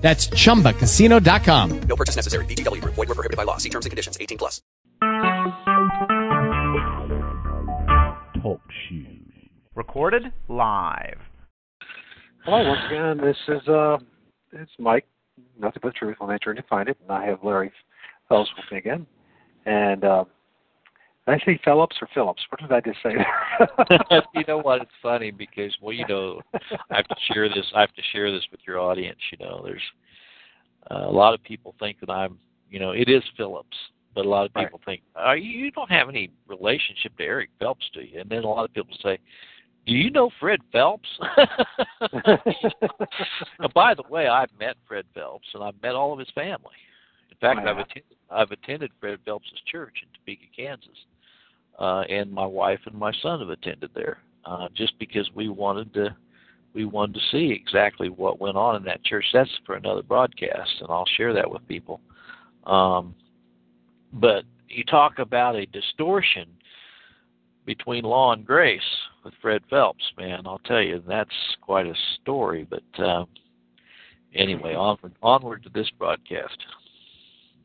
That's chumbacasino.com. No purchase necessary. VGW Group. Void were prohibited by law. See terms and conditions. 18 plus. Talk shoes. Recorded live. Hello, once again, this is uh, it's Mike. Nothing but truth. When I turn to find it, and I have Larry Phelps with me again. And uh, did I say Phillips or Phillips? What did I just say there? you know what? It's funny because well, you know, I have to share this. I have to share this with your audience. You know, there's uh, a lot of people think that I'm. You know, it is Phillips, but a lot of people think uh, you don't have any relationship to Eric Phelps, do you? And then a lot of people say, "Do you know Fred Phelps?" now, by the way, I've met Fred Phelps, and I've met all of his family. In fact, Wow. I've attended I've attended Fred Phelps's church in Topeka, Kansas, uh, and my wife and my son have attended there, uh, just because we wanted to we wanted to see exactly what went on in that church. That's for another broadcast, and I'll share that with people. Um, but you talk about a distortion between law and grace with Fred Phelps, man. I'll tell you that's quite a story. But uh, anyway, onward onward to this broadcast.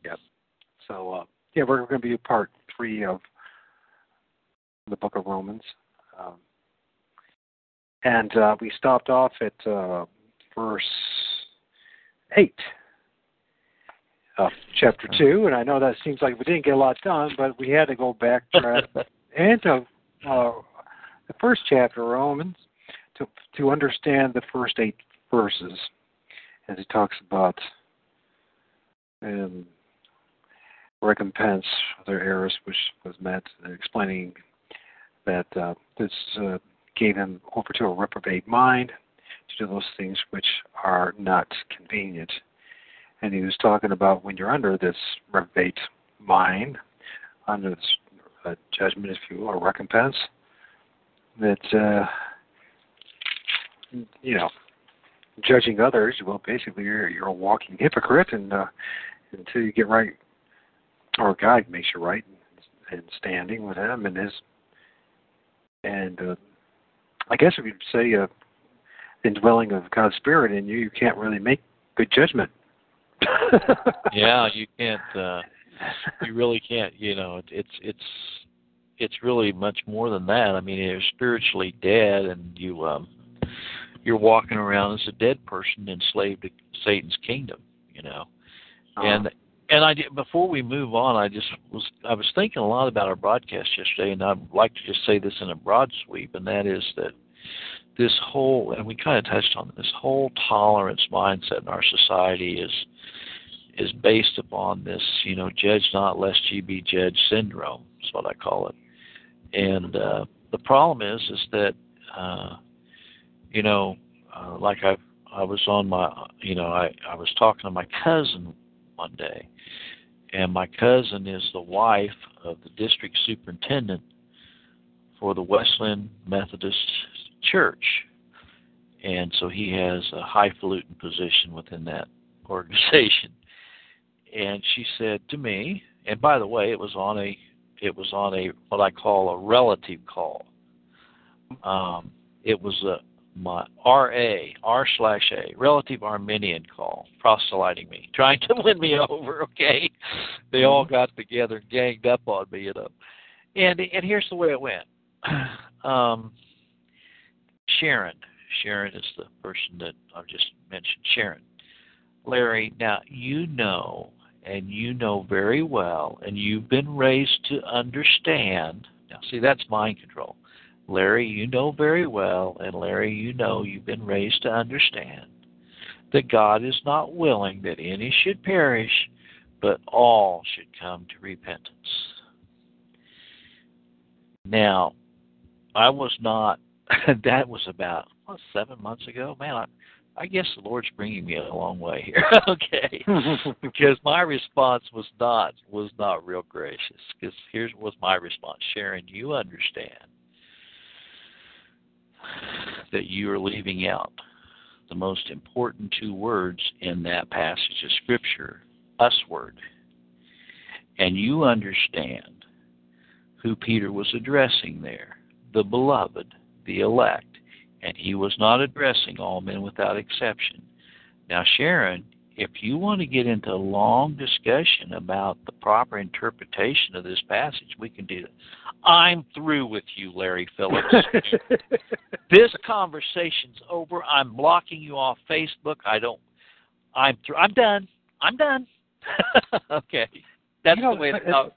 Yep. So, uh, yeah, we're going to be part three of the Book of Romans, um, and uh, we stopped off at uh, verse eight. Uh, chapter two, and I know that seems like we didn't get a lot done, but we had to go back into uh, the first chapter of Romans to to understand the first eight verses, as he talks about um, recompense for their errors, which was met, and explaining that uh, this uh, gave him over to a reprobate mind to do those things which are not convenient. And he was talking about when you're under this reprobate mind, under this uh, judgment, if you will, or recompense, that uh, you know, judging others, well, basically you're you're a walking hypocrite, and uh, until you get right, or God makes you right and standing with Him and His, and uh, I guess if you'd say uh, indwelling of God's Spirit in you, you can't really make good judgment. yeah, you can't. uh You really can't. You know, it's it's it's really much more than that. I mean, you're spiritually dead, and you um you're walking around as a dead person enslaved to Satan's kingdom. You know, and and I did, before we move on, I just was I was thinking a lot about our broadcast yesterday, and I'd like to just say this in a broad sweep, and that is that this whole and we kind of touched on this whole tolerance mindset in our society is is based upon this, you know, judge not lest ye be judged syndrome. Is what I call it. And uh, the problem is, is that, uh, you know, uh, like I I was on my, you know, I I was talking to my cousin one day, and my cousin is the wife of the district superintendent for the Wesleyan Methodist Church, and so he has a highfalutin position within that organization. And she said to me, and by the way, it was on a it was on a what I call a relative call. Um, it was a my RA R slash A relative Arminian call, proselyting me, trying to win me over. Okay, they all got together and ganged up on me, you know. And and here's the way it went. Um, Sharon, Sharon is the person that I've just mentioned. Sharon, Larry. Now you know and you know very well, and you've been raised to understand. Now, see, that's mind control. Larry, you know very well, and Larry, you know you've been raised to understand that God is not willing that any should perish, but all should come to repentance. Now, I was not, that was about, what, seven months ago? Man, I, I guess the Lord's bringing me a long way here. okay, because my response was not was not real gracious. Because here's was my response, Sharon. You understand that you are leaving out the most important two words in that passage of Scripture, us word. And you understand who Peter was addressing there the beloved, the elect. And he was not addressing all men without exception. Now, Sharon, if you want to get into a long discussion about the proper interpretation of this passage, we can do that. I'm through with you, Larry Phillips. this conversation's over. I'm blocking you off Facebook. I don't. I'm through. I'm done. I'm done. okay, that's You know, the way. To, no,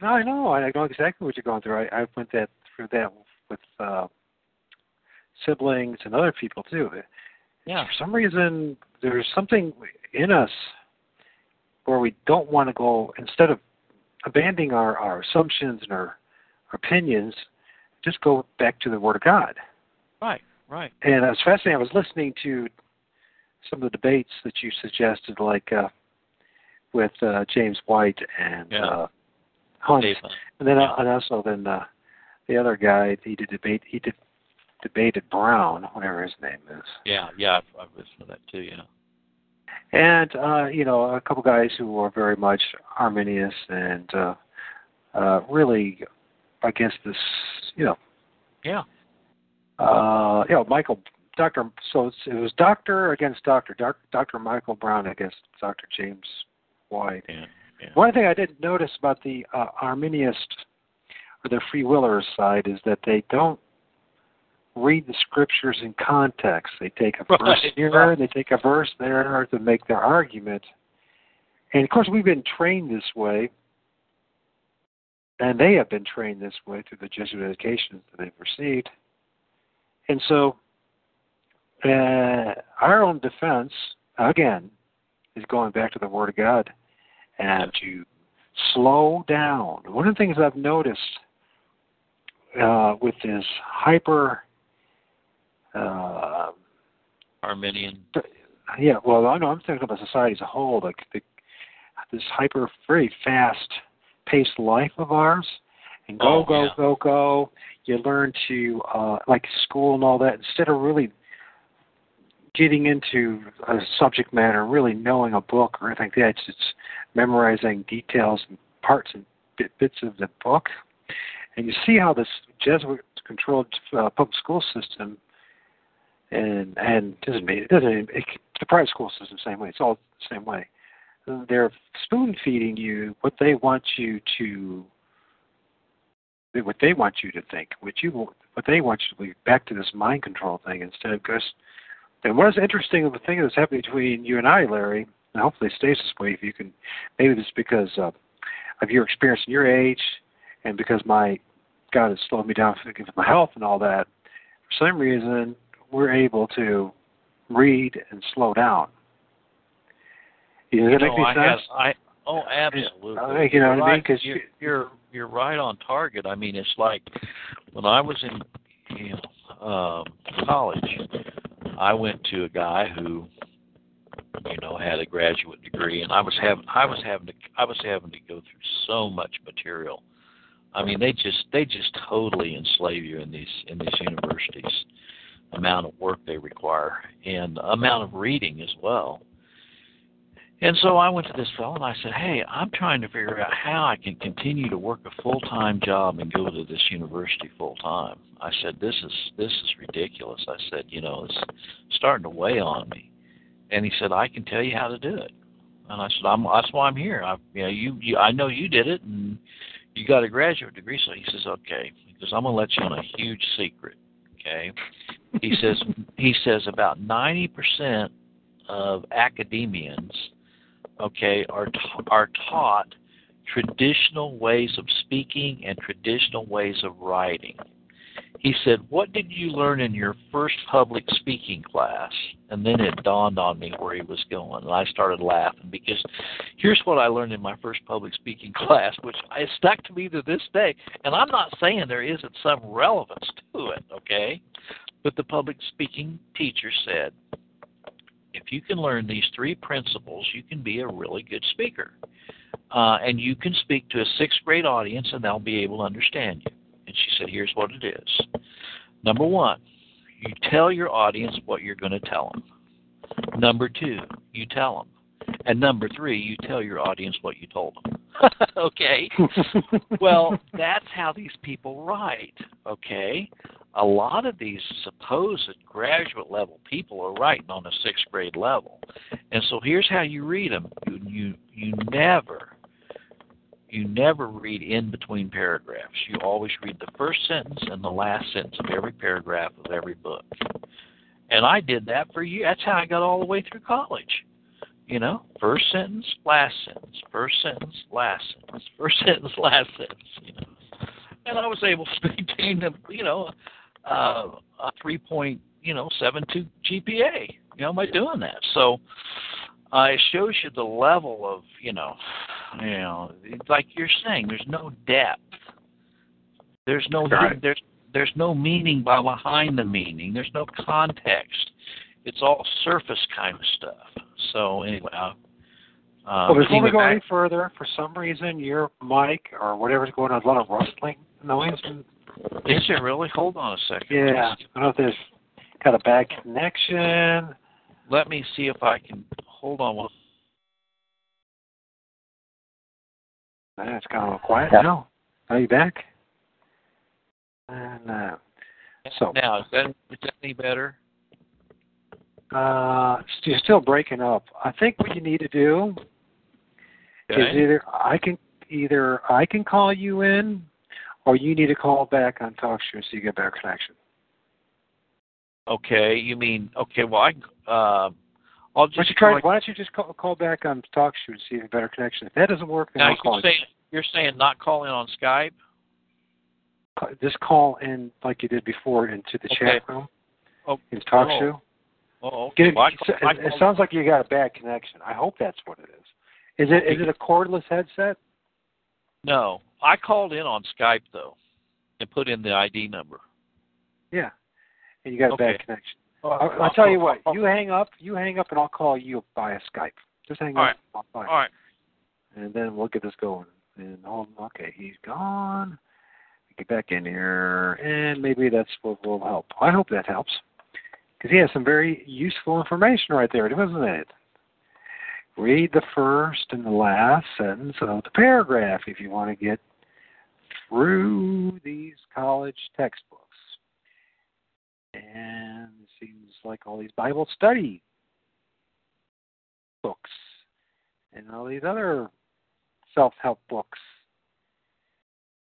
No, I know. I know exactly what you're going through. I, I went that through that with uh, siblings and other people too. yeah, For some reason, there's something in us where we don't want to go. Instead of abandoning our, our assumptions and our, our opinions, just go back to the Word of God. right, right. And I was fascinated. I was listening to some of the debates that you suggested, like uh, with uh, James White and Yeah. uh, Hunt. Dave And then, Yeah. and also then uh, the other guy, he did debate. He did debated Brown, whatever his name is. Yeah, yeah. I've, I've listened to that too. Yeah. And uh, you know, a couple guys who are very much Arminius and uh, uh, really against this. You know, Yeah. uh, you know, Michael, Doctor. So it's, it was Doctor against Doctor. Doctor Michael Brown against Doctor James White. Yeah. Yeah. One thing I didn't notice about the uh, Arminianist or the free willers side is that they don't read the scriptures in context. They take a verse Right, here right. and they take a verse there to make their argument. And of course, we've been trained this way, and they have been trained this way through the Jesuit education that they've received. And so, uh, our own defense, again, is going back to the Word of God and to slow down. One of the things I've noticed uh, with this hyper, Arminian. yeah, well, I know I'm thinking about society as a whole, like the, this hyper, very fast-paced life of ours, and go, Oh, go, yeah. go, go. You learn to uh, like school and all that instead of really getting into a subject matter, really knowing a book or anything like that. It's, it's memorizing details and parts and bit, bits of the book. And you see how this Jesuit-controlled uh, public school system, and and doesn't mean it doesn't it, the private school system the same way. It's all the same way. They're spoon feeding you what they want you to what they want you to think, what you what they want you to believe. Back to this mind control thing instead of just. And what is interesting of the thing that's happening between you and I, Larry, and hopefully it stays this way. If you can, maybe it's because uh, of your experience and your age, and because my God has slowed me down of my health and all that. For some reason, we're able to read and slow down. Does that make No, any I sense? have, I oh absolutely. I you know You're what I mean, right. 'cause you're, you- you're you're right on target. I mean, it's like when I was in you know, um, college, I went to a guy who you know had a graduate degree, and I was having I was having to I was having to go through so much material. I mean, they just they just totally enslave you in these in these universities. Amount of work they require and amount of reading as well. And so I went to this fellow and I said, "Hey, I'm trying to figure out how I can continue to work a full-time job and go to this university full-time." I said, "This is this is ridiculous." I said, "You know, it's starting to weigh on me." And he said, "I can tell you how to do it." And I said, "I'm that's why I'm here. I you know, you, you I know you did it and you got a graduate degree." So he says, "Okay." because "I'm going to let you in a huge secret." Okay. He says he says about 90% of academians okay, are ta- are taught traditional ways of speaking and traditional ways of writing. He said, "What did you learn in your first public speaking class?" And then it dawned on me where he was going, and I started laughing because here's what I learned in my first public speaking class, which I stuck to me to this day. And I'm not saying there isn't some relevance to it, okay? But the public speaking teacher said, if you can learn these three principles, you can be a really good speaker. Uh, and you can speak to a sixth grade audience and they'll be able to understand you. And she said, Here's what it is. Number one, you tell your audience what you're going to tell them. Number two, you tell them. And number three, you tell your audience what you told them. okay? well, that's how these people write. Okay? A lot of these supposed graduate level people are writing on a sixth grade level. And so here's how you read them. You you you never you never read in between paragraphs. You always read the first sentence and the last sentence of every paragraph of every book. And I did that for you. That's how I got all the way through college. You know, first sentence, last sentence, first sentence, last sentence, first sentence, last sentence. You know, and I was able to maintain, a, you know, uh, a three point, you know, seven two GPA. You know, by doing that. So uh, it shows you the level of, you know, you know, like you're saying, there's no depth. There's no right. there's there's no meaning behind the meaning. There's no context. It's all surface kind of stuff. So anyway, uh, well, before we go back- any further, for some reason your mic or whatever's going on, a lot of rustling noise. And, is it really? Hold on a second. yeah, I don't know if there's got a bad connection. Let me see if I can hold on. One. Man, it's kind of quiet now. Are you back? And uh, so, Now is that is that any better? uh, you're still breaking up. I think what you need to do is either I can either I can call you in, or you need to call back on TalkShoe so you get better connection. Okay. You mean okay? Well, I uh, I'll Why don't you try? call- Why don't you just call, call back on TalkShoe and see if a better connection? If that doesn't work, then Now I'll call you're you. saying you're saying not calling on Skype. Just call in like you did before into the Okay. chat room Oh, in TalkShoe. Oh, Get oh, okay. it, Well, I it, call- I it sounds like you got a bad connection. I hope that's what it is. Is it is it a cordless headset? no, I called in on Skype though, and put in the ID number. Yeah. And you got a Okay. bad connection. I'll, I'll tell you what. You hang up. You hang up, and I'll call you via Skype. Just hang All up. right. I'll call you. All right. And then we'll get this going. And hold. Okay, he's gone. Get back in here, and maybe that's what will help. I hope that helps, because he has some very useful information right there, doesn't it? Read the first and the last sentence of the paragraph if you want to get through these college textbooks. And it seems like all these Bible study books and all these other self-help books.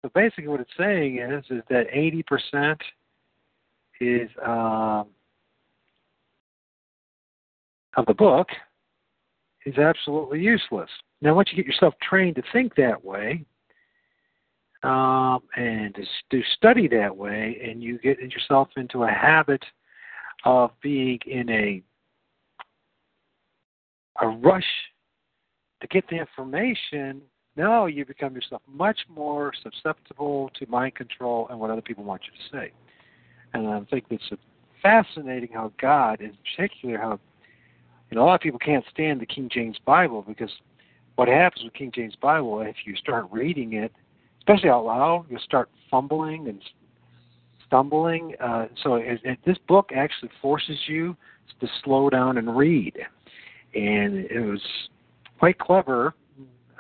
So basically, what it's saying is is that eighty percent is um, of the book is absolutely useless. Now, once you get yourself trained to think that way, um, and to, to study that way, and you get yourself into a habit of being in a a rush to get the information, now you become yourself much more susceptible to mind control and what other people want you to say. And I think it's fascinating how God, in particular, how you know a lot of people can't stand the King James Bible because what happens with King James Bible if you start reading it, especially out loud, you'll start fumbling and stumbling. Uh, so it, it, this book actually forces you to slow down and read, and it was quite clever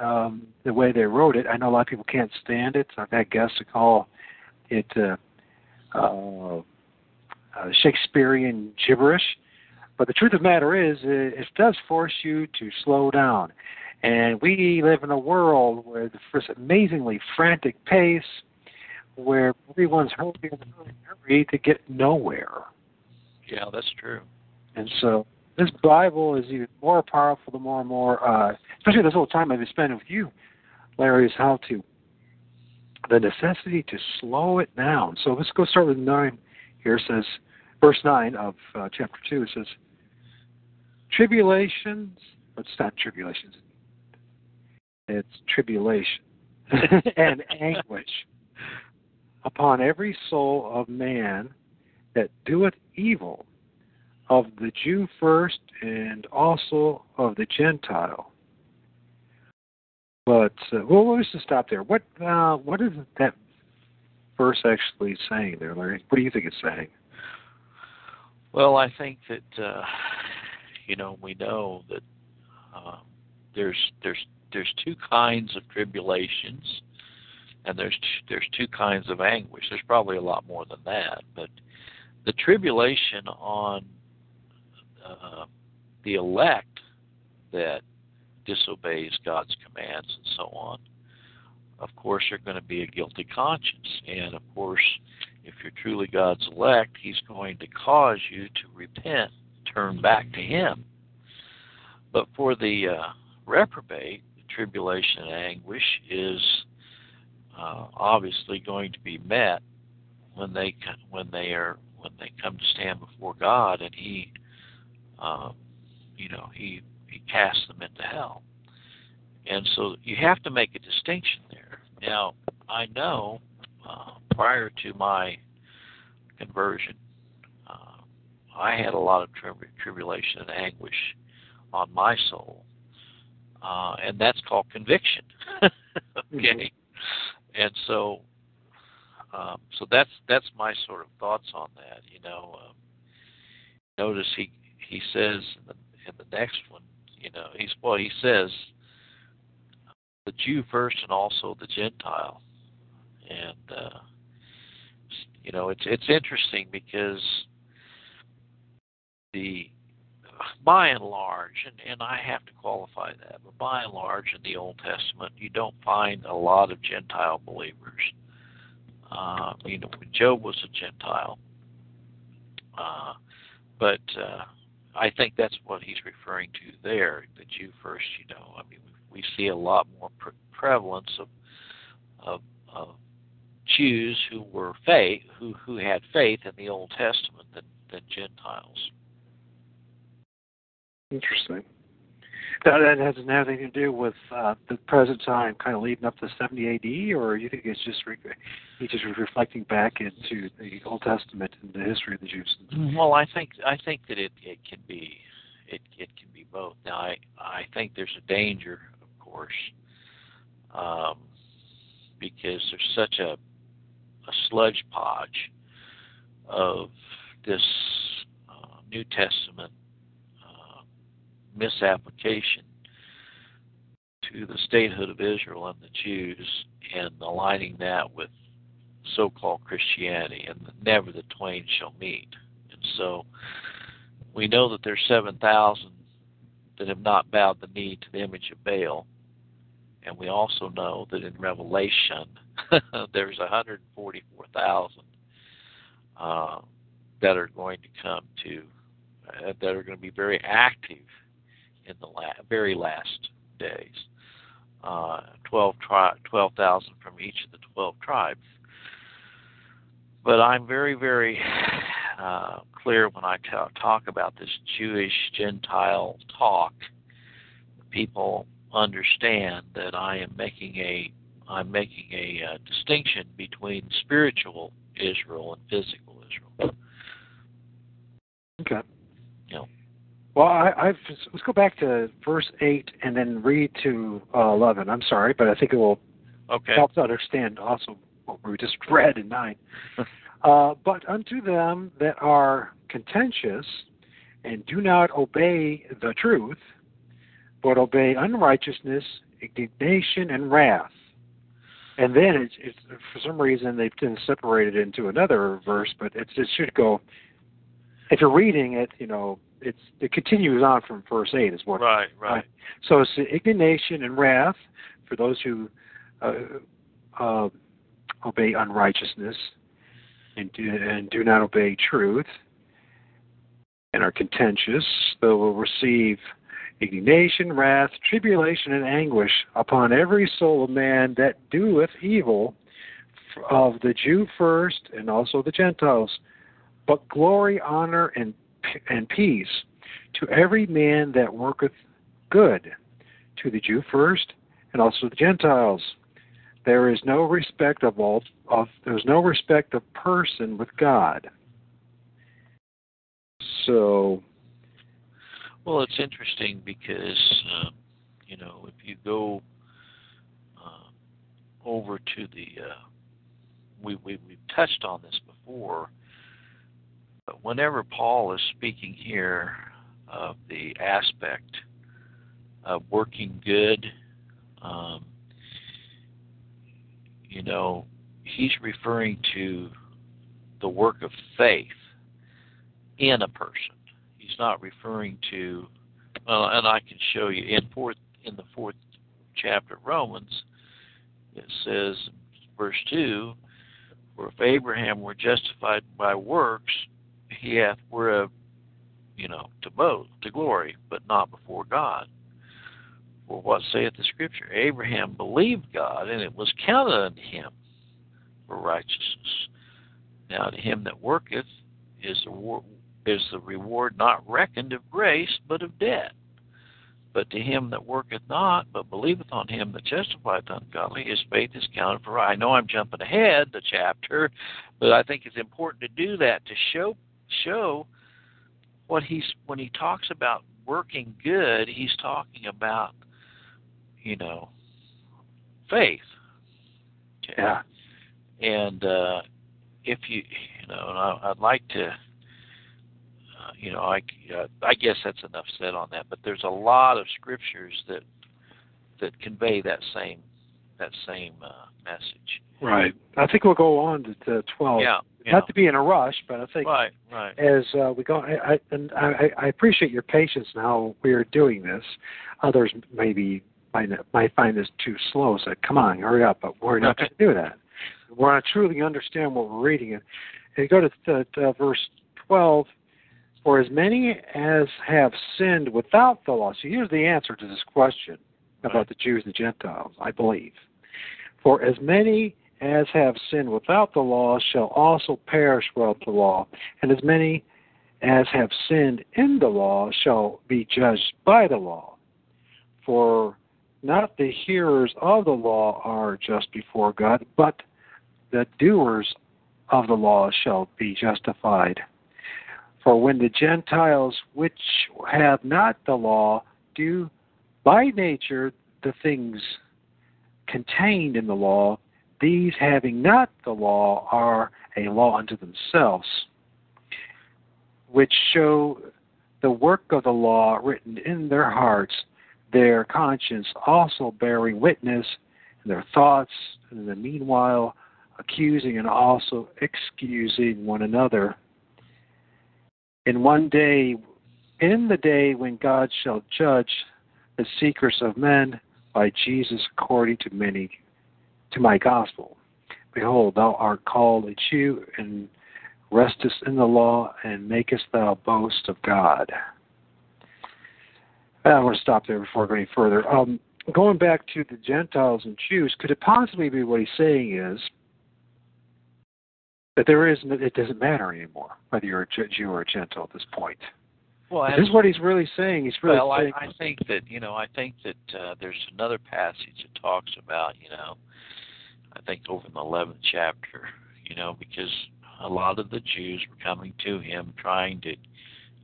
um, the way they wrote it. I know a lot of people can't stand it. I've had guests to call it uh, uh, uh, Shakespearean gibberish. But the truth of the matter is, it, it does force you to slow down. And we live in a world where there's amazingly frantic pace, where everyone's hurrying and hurry to get nowhere. Yeah, that's true. And so this Bible is even more powerful the more and more, uh, especially this whole time I've been spending with you, Larry, is how to, the necessity to slow it down. So let's go start with 9 here. It says, verse 9 of uh, chapter 2, it says, Tribulations, but it's not tribulations, it's tribulation and anguish upon every soul of man that doeth evil of the Jew first and also of the Gentile. But uh, well, let's just stop there. What uh, what is that verse actually saying there, Larry? What do you think it's saying? Well, I think that uh, you know we know that uh, there's there's there's two kinds of tribulations, and there's there's two kinds of anguish. There's probably a lot more than that, but the tribulation on uh, the elect that disobeys God's commands and so on, of course, you're going to be a guilty conscience. And of course, if you're truly God's elect, He's going to cause you to repent, turn back to Him. But for the uh, reprobate, the tribulation and anguish is uh, obviously going to be met when they when they are when they come to stand before God, and He, um, you know, He He casts them into hell. And so you have to make a distinction there. Now, I know uh, prior to my conversion, uh, I had a lot of tri- tribulation and anguish on my soul, uh, and that's called conviction. okay, mm-hmm. And so, um, so that's that's my sort of thoughts on that. You know, um, notice he he says in the, in the next one, you know, he's well, he says the Jew first and also the Gentile. And uh, you know, it's it's interesting because the by and large, and, and I have to qualify that, but by and large in the Old Testament, you don't find a lot of Gentile believers. Uh, you know, Job was a Gentile, uh, but uh, I think that's what he's referring to there. The Jew first, you know. I mean, we see a lot more pre- prevalence of, of, of Jews who were faith, who who had faith in the Old Testament than than Gentiles. Interesting. That, that has nothing to do with uh, the present time, kind of leading up to 70 AD, or you think it's just re- he's just reflecting back into the Old Testament and the history of the Jews? Well, I think I think that it it can be it it can be both. Now, I I think there's a danger of course, um, because there's such a, a sludge podge of this uh, New Testament misapplication to the statehood of Israel and the Jews and aligning that with so called Christianity, and never the twain shall meet. And so we know that there's 7,000 that have not bowed the knee to the image of Baal, and we also know that in Revelation, there's 144,000 uh, that are going to come to, uh, that are going to be very active in the la- very last days. Uh, 12 tri- 12,000 from each of the 12 tribes. But I'm very, very uh, clear when I t- talk about this Jewish Gentile talk. People understand that I am making a I'm making a uh, distinction between spiritual Israel and physical Israel. Okay. Well, I, I've, let's go back to verse eight and then read to uh, eleven. I'm sorry, but I think it will okay. help to understand also what we just read in nine. uh, but unto them that are contentious and do not obey the truth, but obey unrighteousness, indignation, and wrath. And then it's, it's for some reason they've been separated into another verse, but it's, it should go. If you're reading it, you know it's it continues on from verse eight is what. Right, right. so it's indignation and wrath for those who uh, uh, obey unrighteousness and do, and do not obey truth and are contentious. They will receive indignation, wrath, tribulation, and anguish upon every soul of man that doeth evil, of the Jew first, and also the Gentiles. But glory, honor, and and peace to every man that worketh good, to the Jew first, and also the Gentiles. There is no respect of all of there is no respect of person with God. So, well, it's interesting because uh, you know if you go uh, over to the uh, we we we've touched on this before, whenever Paul is speaking here of the aspect of working good, um, you know, he's referring to the work of faith in a person. He's not referring to, well, and I can show you in fourth in the fourth chapter of Romans. It says, verse two, for if Abraham were justified by works, he hath whereof, you know, to both to glory, but not before God. For what saith the Scripture? Abraham believed God, and it was counted unto him for righteousness. Now to him that worketh is the is the reward not reckoned of grace, but of debt. But to him that worketh not, but believeth on him that justifieth ungodly, his faith is counted for. I know I'm jumping ahead the chapter, but I think it's important to do that to show show what he's when he talks about working good, he's talking about you know faith. Okay. Yeah. And uh, if you you know, I'd like to you know, I, uh, I guess that's enough said on that. But there's a lot of scriptures that that convey that same that same uh, message. Right. I think we'll go on to, to twelve. Yeah. yeah. Not to be in a rush, but I think right, right. as uh, we go, I, I, and I, I appreciate your patience now. We are doing this. Others maybe might, might find this too slow. So come on, hurry up. But we're not going to do that. We want to truly understand what we're reading. And, and go to, to, to verse twelve for as many as have sinned without the law. So here's the answer to this question about the Jews and the Gentiles, I believe. For as many as have sinned without the law shall also perish without the law, and as many as have sinned in the law shall be judged by the law. For not the hearers of the law are just before God, but the doers of the law shall be justified. For when the Gentiles which have not the law do by nature the things contained in the law, these having not the law are a law unto themselves, which show the work of the law written in their hearts, their conscience also bearing witness, and their thoughts, in the meanwhile accusing and also excusing one another. In one day, in the day when God shall judge the secrets of men by Jesus according to many to my gospel. Behold, thou art called a Jew and restest in the law, and makest thou boast of God. I want to stop there before going further. Um, going back to the Gentiles and Jews, could it possibly be what he's saying is that there is it doesn't matter anymore whether you're a Jew or a Gentile at this point. Well, this is what he's really saying. He's really well. Saying, I, I think that you know. I think that uh, there's another passage that talks about you know. I think over in the eleventh chapter, you know, because a lot of the Jews were coming to him trying to,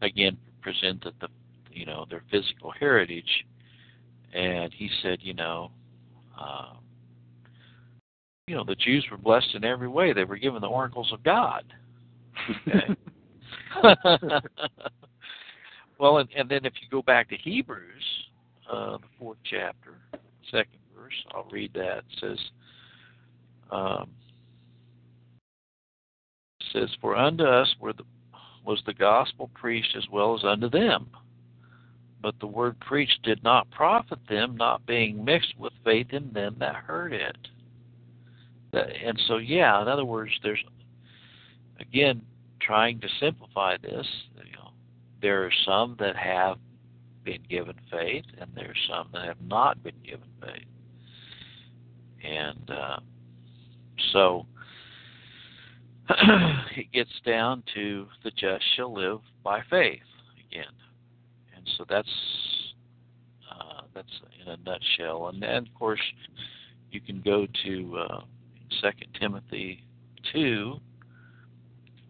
again, present that the, you know, their physical heritage, and he said, you know, uh, you know, the Jews were blessed in every way. They were given the oracles of God. Okay. well, and, and then if you go back to Hebrews, uh, the fourth chapter, second verse, I'll read that. It says, um, it says, For unto us the, was the gospel preached as well as unto them. But the word preached did not profit them, not being mixed with faith in them that heard it and so, yeah, in other words, there's again trying to simplify this. There are some that have been given faith, and there are some that have not been given faith, and uh, so it gets down to the just shall live by faith again, and so that's uh, that's in a nutshell. And then, of course, you can go to uh, Second Timothy two,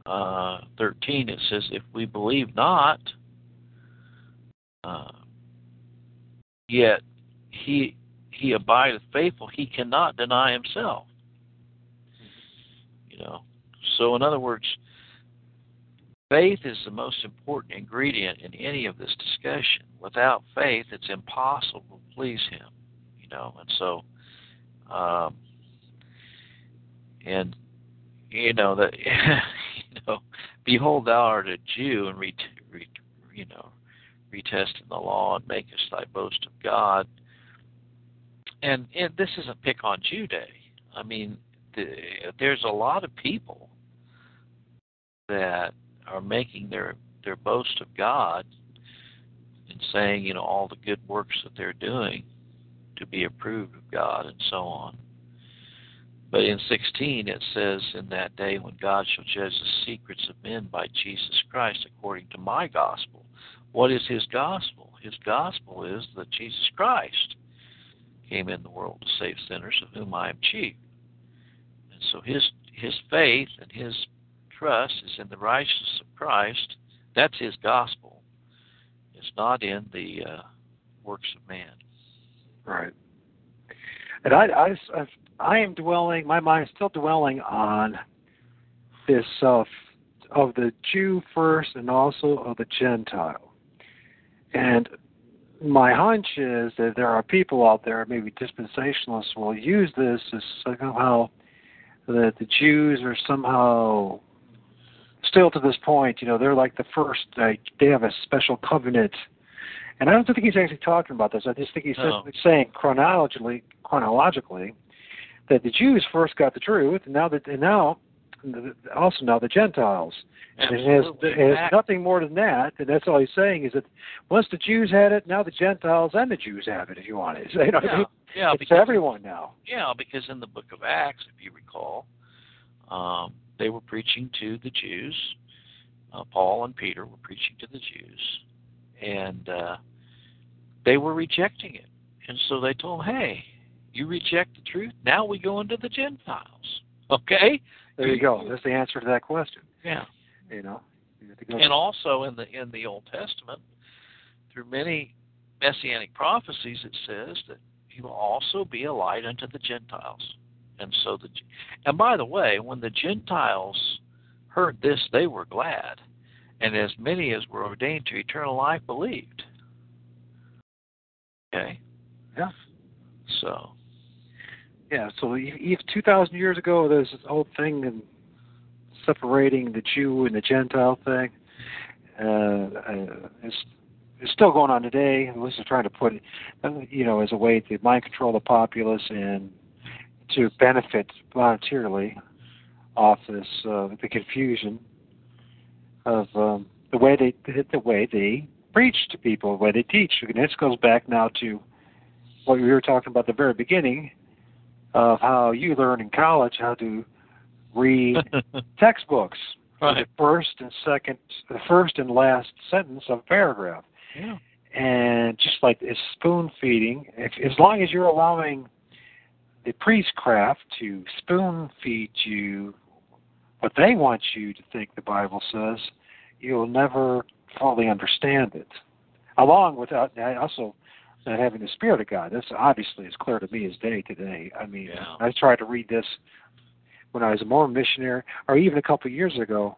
uh, 13, it says, If we believe not, uh, yet he he abideth faithful, he cannot deny himself. You know. So in other words, faith is the most important ingredient in any of this discussion. Without faith, it's impossible to please him. You know, and so um, and you know that know, behold, thou art a Jew, and re, re, you know, retesting the law and makest thy boast of God. And, and this isn't pick on Jew Day. I mean, the, there's a lot of people that are making their their boast of God and saying, you know, all the good works that they're doing to be approved of God and so on. But in 16 it says, In that day when God shall judge the secrets of men by Jesus Christ according to my gospel. What is his gospel? His gospel is that Jesus Christ came in the world to save sinners, of whom I am chief. And so his his faith and his trust is in the righteousness of Christ. That's his gospel. It's not in the uh, works of man. Right. And I, I, I am dwelling. My mind is still dwelling on this uh, of the Jew first, and also of the Gentile. And my hunch is that there are people out there, maybe dispensationalists, will use this as somehow that the Jews are somehow still to this point. You know, they're like the first. Like they have a special covenant. And I don't think he's actually talking about this. I just think he's No. saying chronologically, chronologically, that the Jews first got the truth, and now that and now also now the Gentiles. And it has, it has nothing more than that, and that's all he's saying is that once the Jews had it, now the Gentiles and the Jews have it. If you want it, you know, I yeah, mean? yeah, it's because everyone now. Yeah, because in the book of Acts, if you recall, um, they were preaching to the Jews. Uh, Paul and Peter were preaching to the Jews, and uh, they were rejecting it. And so they told, "Hey, you reject the truth. Now we go into the Gentiles." Okay. There you go. That's the answer to that question. Yeah. You know, You to And also in the in the Old Testament, through many messianic prophecies, it says that he will also be a light unto the Gentiles. And so the and by the way, when the Gentiles heard this, they were glad, and as many as were ordained to eternal life believed. Okay. Yeah. So Yeah, so even 2,000 years ago, there's this whole thing in separating the Jew and the Gentile thing. Uh, uh, it's, it's still going on today. This is trying to put it, you know, as a way to mind control the populace and to benefit monetarily off this uh, the confusion of um, the way they the way they preach to people, the way they teach. And this goes back now to what we were talking about at the very beginning of how you learn in college how to read textbooks. right. The first and second, the first and last sentence of a paragraph, Yeah. and just like it's spoon feeding. If as long as you're allowing the priestcraft to spoon feed you what they want you to think the Bible says, you'll never fully understand it. Along with that, I also not having the Spirit of God. That's obviously as clear to me as day today. I mean, Yeah. I tried to read this when I was a Mormon missionary, or even a couple of years ago,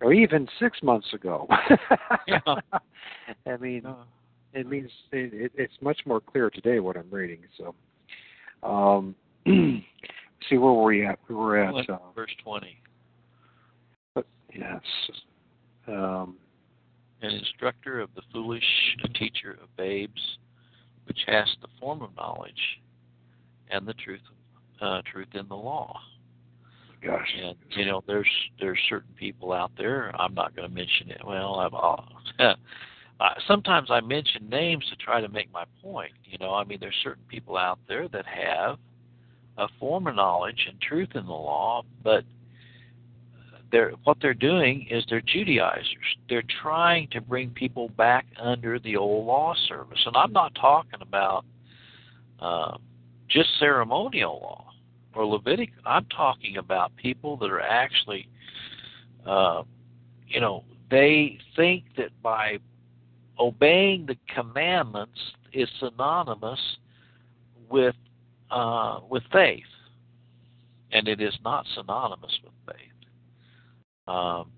or even six months ago. Yeah. I mean, Uh, it means it, it, it's much more clear today what I'm reading. So, um, see where were we at? We were at uh, verse twenty. yes, um, an instructor of the foolish, a teacher of babes, which hast the form of knowledge and the truth, uh, truth in the law. gosh, And you know, there's there's certain people out there. I'm not going to mention it. Well, I've uh, sometimes I mention names to try to make my point. You know, I mean, there's certain people out there that have a form of knowledge and truth in the law, but they're what they're doing is they're Judaizers. They're trying to bring people back under the old law service, and I'm not talking about uh, just ceremonial law or Levitic. I'm talking about people that are actually uh, you know, they think that by obeying the commandments is synonymous with uh, with faith, and it is not synonymous with faith. Um,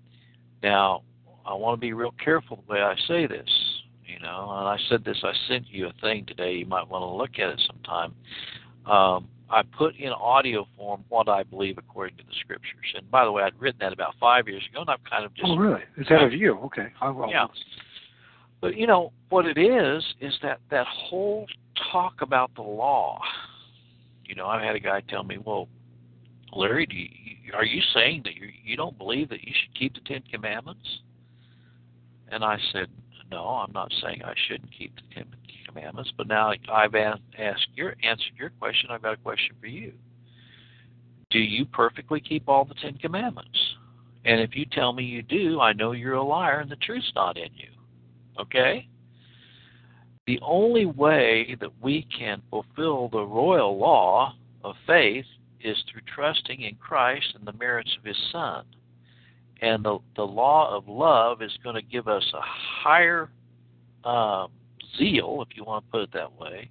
now, I want to be real careful the way I say this. You know, and I said this. I sent you a thing today. You might want to look at it sometime. Um, I put in audio form what I believe according to the scriptures. And by the way, I'd written that about five years ago, and I've kind of just. Oh, really? Is that of you? Okay. I will. Yeah. But you know what it is is that that whole talk about the law. You know, I've had a guy tell me, "Well, Larry, do you, are you saying that you you don't believe that you should keep the Ten Commandments?" And I said, "No, I'm not saying I shouldn't keep the Ten Commandments, but now I've asked your answered your question. I've got a question for you. Do you perfectly keep all the Ten Commandments? And if you tell me you do, I know you're a liar and the truth's not in you. Okay? The only way that we can fulfill the royal law of faith is through trusting in Christ and the merits of His Son. And the, the law of love is going to give us a higher um, zeal, if you want to put it that way,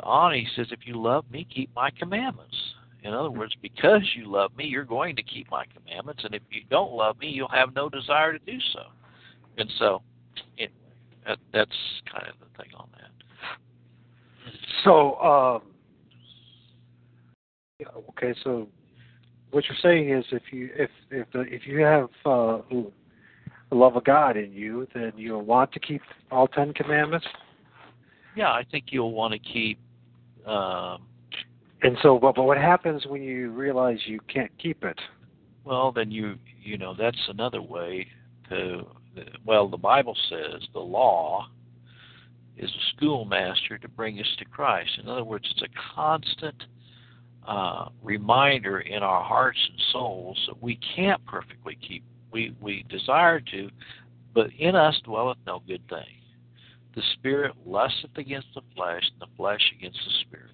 honor. He says, If you love me, keep my commandments. In other words, because you love me, you're going to keep my commandments. And if you don't love me, you'll have no desire to do so. And so, that, that's kind of the thing on that. So, um, yeah, okay. So, what you're saying is, if you if if if you have uh, the love of God in you, then you'll want to keep all Ten Commandments. Yeah, I think you'll want to keep. Um, and so, but, but what happens when you realize you can't keep it? Well, then you you know that's another way to. Well, the Bible says the law is a schoolmaster to bring us to Christ. In other words, it's a constant uh, reminder in our hearts and souls that we can't perfectly keep we, we desire to, but in us dwelleth no good thing. The spirit lusteth against the flesh, and the flesh against the spirit.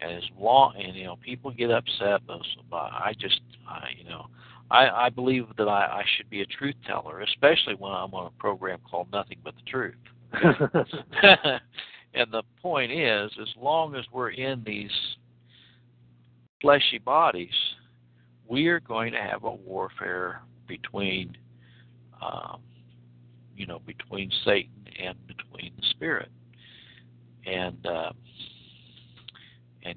And as long, and you know, people get upset. About, I just, I, you know, I, I believe that I, I should be a truth teller, especially when I'm on a program called Nothing But the Truth. and the point is, as long as we're in these fleshy bodies, we are going to have a warfare between, um, you know, between Satan and between the Spirit, and uh, and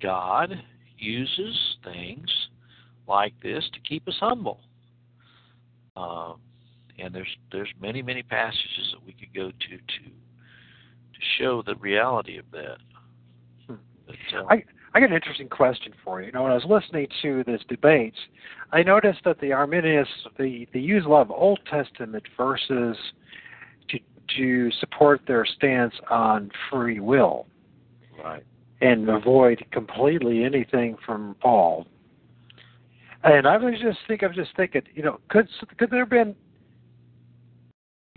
God uses things like this to keep us humble. Um, and there's there's many many passages that we could go to to to show the reality of that. Hmm. But, uh, I I got an interesting question for you. You know, when I was listening to this debate, I noticed that the Arminians they, they use a lot of Old Testament verses to to support their stance on free will. Right. And avoid completely anything from Paul. And I was just think I was just thinking, you know, could could there have been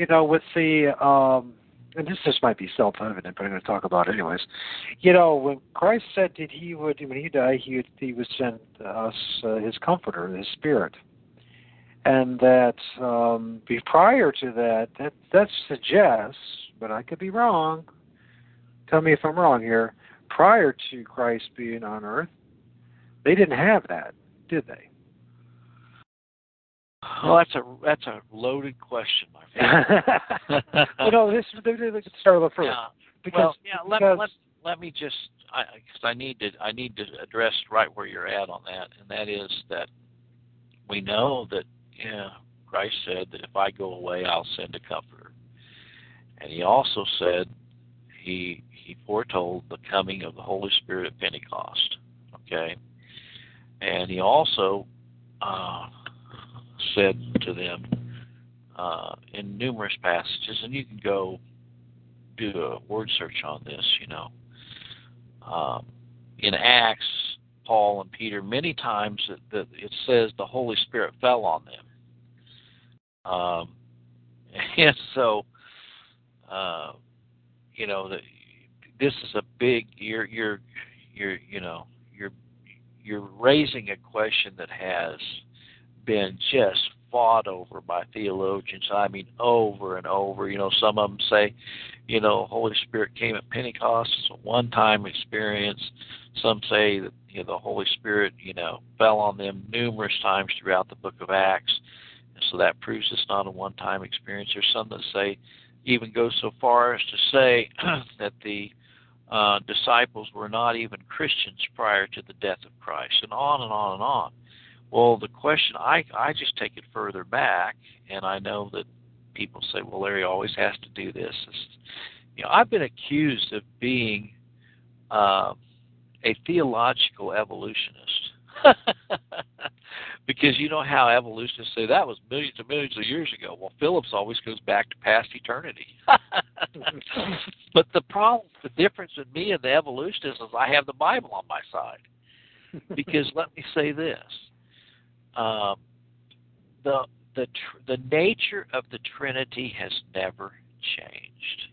you know, with the um and this just might be self-evident, but I'm going to talk about it anyways. You know, when Christ said that He would, when He died, He would, He would send us uh, His Comforter, His Spirit, and that um, be prior to that, that that suggests, but I could be wrong. Tell me if I'm wrong here. Prior to Christ being on earth, they didn't have that, did they? Well, that's a that's a loaded question, my friend. you know, this they could start little further. Yeah. Because, well, yeah. Let, because, let let me just because I, I need to I need to address right where you're at on that, and that is that we know that yeah Christ said that if I go away, I'll send a comforter, and He also said he he foretold the coming of the Holy Spirit at Pentecost. Okay, and he also uh, said to them uh, in numerous passages, and you can go do a word search on this, you know. Um, in Acts, Paul and Peter, many times that, it says the Holy Spirit fell on them. Um, and so, uh, you know, the, this is a big. You're you're you're you know you're you're raising a question that has been just fought over by theologians. I mean, over and over. You know, some of them say, you know, Holy Spirit came at Pentecost. It's a one-time experience. Some say that you know the Holy Spirit, you know, fell on them numerous times throughout the Book of Acts, and so that proves it's not a one-time experience. There's some that say, even go so far as to say that the uh, disciples were not even Christians prior to the death of Christ, and on and on and on. Well, the question I I just take it further back, and I know that people say, "Well, Larry always has to do this." It's, you know, I've been accused of being uh, a theological evolutionist. because you know how evolutionists say that was millions and millions of years ago. Well, Phillips always goes back to past eternity. but the problem, the difference with me and the evolutionists is I have the Bible on my side. Because let me say this: um, the the tr- the nature of the Trinity has never changed.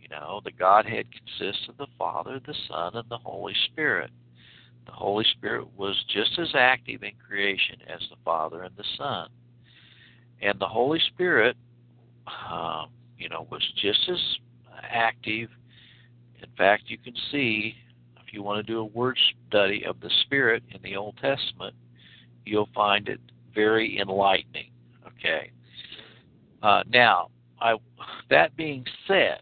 You know, the Godhead consists of the Father, the Son, and the Holy Spirit. The Holy Spirit was just as active in creation as the Father and the Son, and the Holy Spirit, uh, you know, was just as active. In fact, you can see if you want to do a word study of the Spirit in the Old Testament, you'll find it very enlightening. Okay. Uh, now, I, that being said,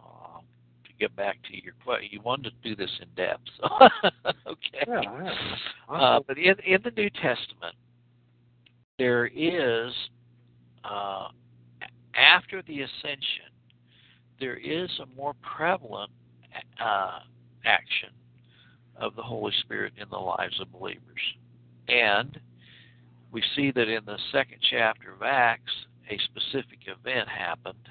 uh, to get back to your question, you wanted to do this in depth. So okay. Yeah, Uh, but in, in the New Testament, there is, uh, after the ascension, there is a more prevalent uh, action of the Holy Spirit in the lives of believers. And we see that in the second chapter of Acts, a specific event happened,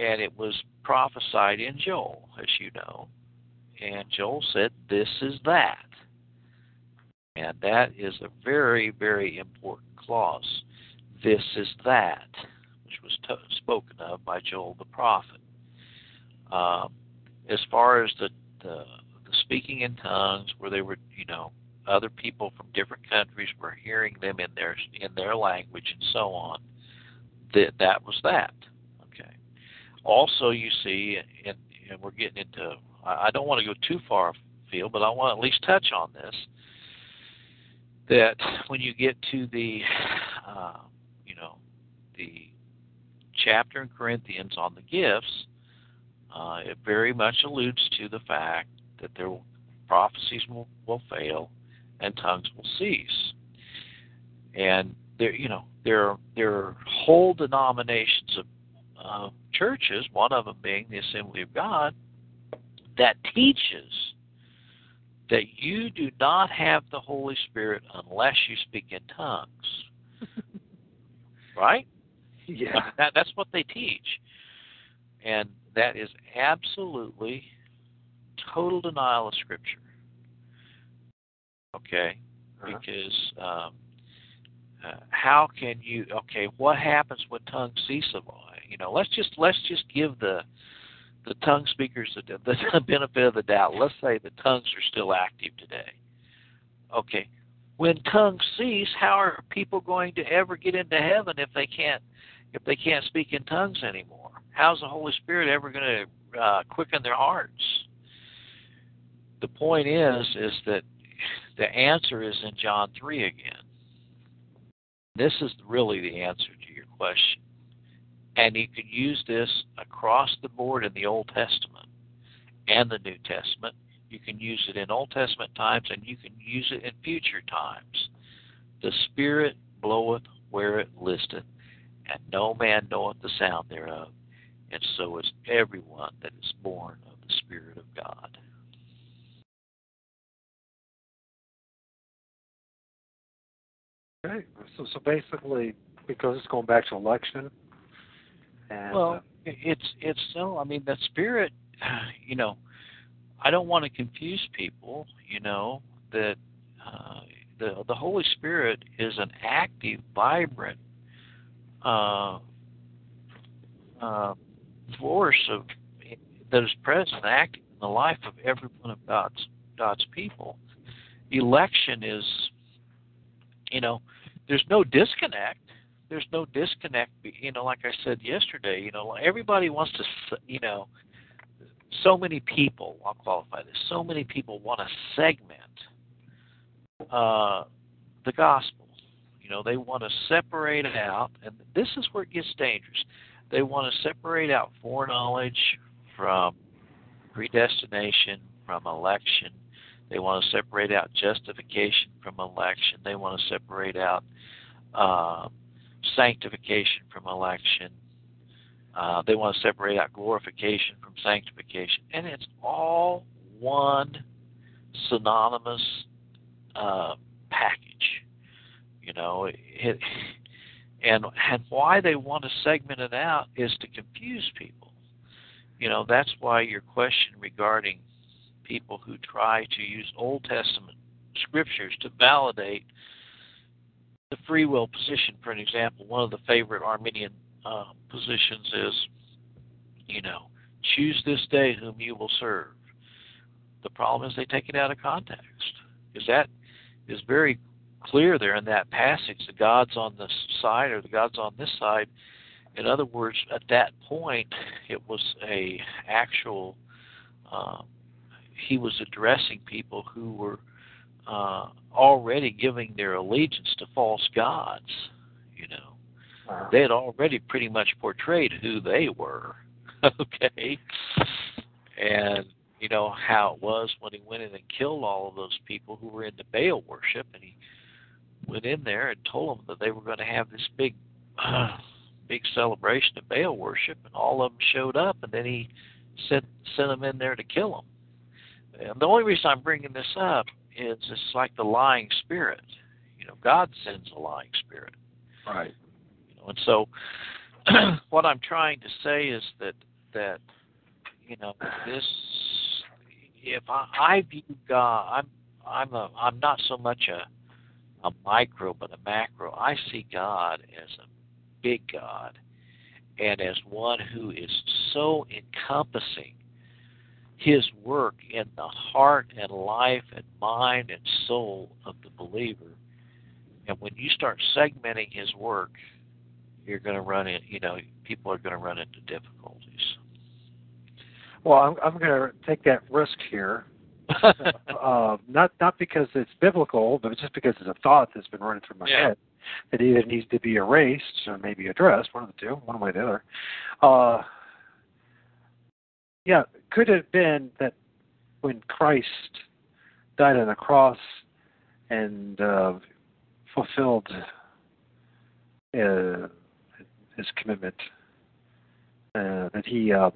and it was prophesied in Joel, as you know. And Joel said, This is that. And that is a very, very important clause. This is that, which was spoken of by Joel the prophet. Um, as far as the, the the speaking in tongues, where they were, you know, other people from different countries were hearing them in their in their language and so on. That that was that. Okay. Also, you see, and, and we're getting into. I, don't want to go too far afield, but I want to at least touch on this. That when you get to the, uh, you know, the chapter in Corinthians on the gifts, uh, it very much alludes to the fact that their prophecies will, will fail and tongues will cease. And there, you know, there there are whole denominations of uh, churches, one of them being the Assembly of God, that teaches that you do not have the Holy Spirit unless you speak in tongues. right? yeah. That, that's what they teach. And that is absolutely total denial of Scripture. Okay? Uh-huh. Because um, uh, how can you? Okay, what happens when tongues cease? Of you know, let's just let's just give the the tongue speakers the, the benefit of the doubt. Let's say the tongues are still active today. Okay, when tongues cease, how are people going to ever get into heaven if they can't if they can't speak in tongues anymore? How's the Holy Spirit ever going to uh, quicken their hearts? The point is, is that the answer is in John three again. This is really the answer to your question, and you can use this across the board in the Old Testament and the New Testament. You can use it in Old Testament times, and you can use it in future times. The Spirit bloweth where it listeth, and no man knoweth the sound thereof, and so is everyone that is born of the Spirit of God. Okay. So so basically, because it's going back to election. And, Well, uh, it's it's so. I mean, the spirit. You know, I don't want to confuse people. You know that uh, the the Holy Spirit is an active, vibrant uh, uh, force of that is present, active in the life of every one of God's God's people. Election is, you know, there's no disconnect. There's no disconnect. You know, like I said yesterday, you know, everybody wants to, you know, so many people. I'll qualify this. So many people want to segment uh, the gospel. You know, they want to separate it out, and this is where it gets dangerous. They want to separate out foreknowledge from predestination, from election. They want to separate out justification from election. They want to separate out uh, sanctification from election. Uh, they want to separate out glorification from sanctification. And it's all one synonymous uh, package. You know, it, and and why they want to segment it out is to confuse people. You know, that's why your question regarding people who try to use Old Testament scriptures to validate the free will position. For an example, one of the favorite Arminian uh, positions is, you know, choose this day whom you will serve. The problem is they take it out of context. Is that is very clear there in that passage. The God's on this side or the God's on this side. In other words, at that point, it was a actual. Uh, he was addressing people who were uh, already giving their allegiance to false gods. You know, wow. they had already pretty much portrayed who they were. okay, and you know how it was when he went in and killed all of those people who were into Baal worship, and he went in there and told them that they were going to have this big, uh, big celebration of Baal worship, and all of them showed up, and then he sent sent them in there to kill them. And the only reason I'm bringing this up is it's like the lying spirit. You know, God sends a lying spirit. Right. You know, and so what I'm trying to say is that that you know this if I, I view God I'm I'm a I'm not so much a a micro but a macro. I see God as a big God and as one who is so encompassing his work in the heart and life and mind and soul of the believer. And when you start segmenting his work, you're going to run in, you know, people are going to run into difficulties. Well, I'm, I'm going to take that risk here uh, not not because it's biblical, but just because it's a thought that's been running through my yeah. head that either needs to be erased or maybe addressed, one of the two, one way or the other. Uh, yeah, could have been that when Christ died on the cross and uh, fulfilled uh, his commitment, uh, that he uh,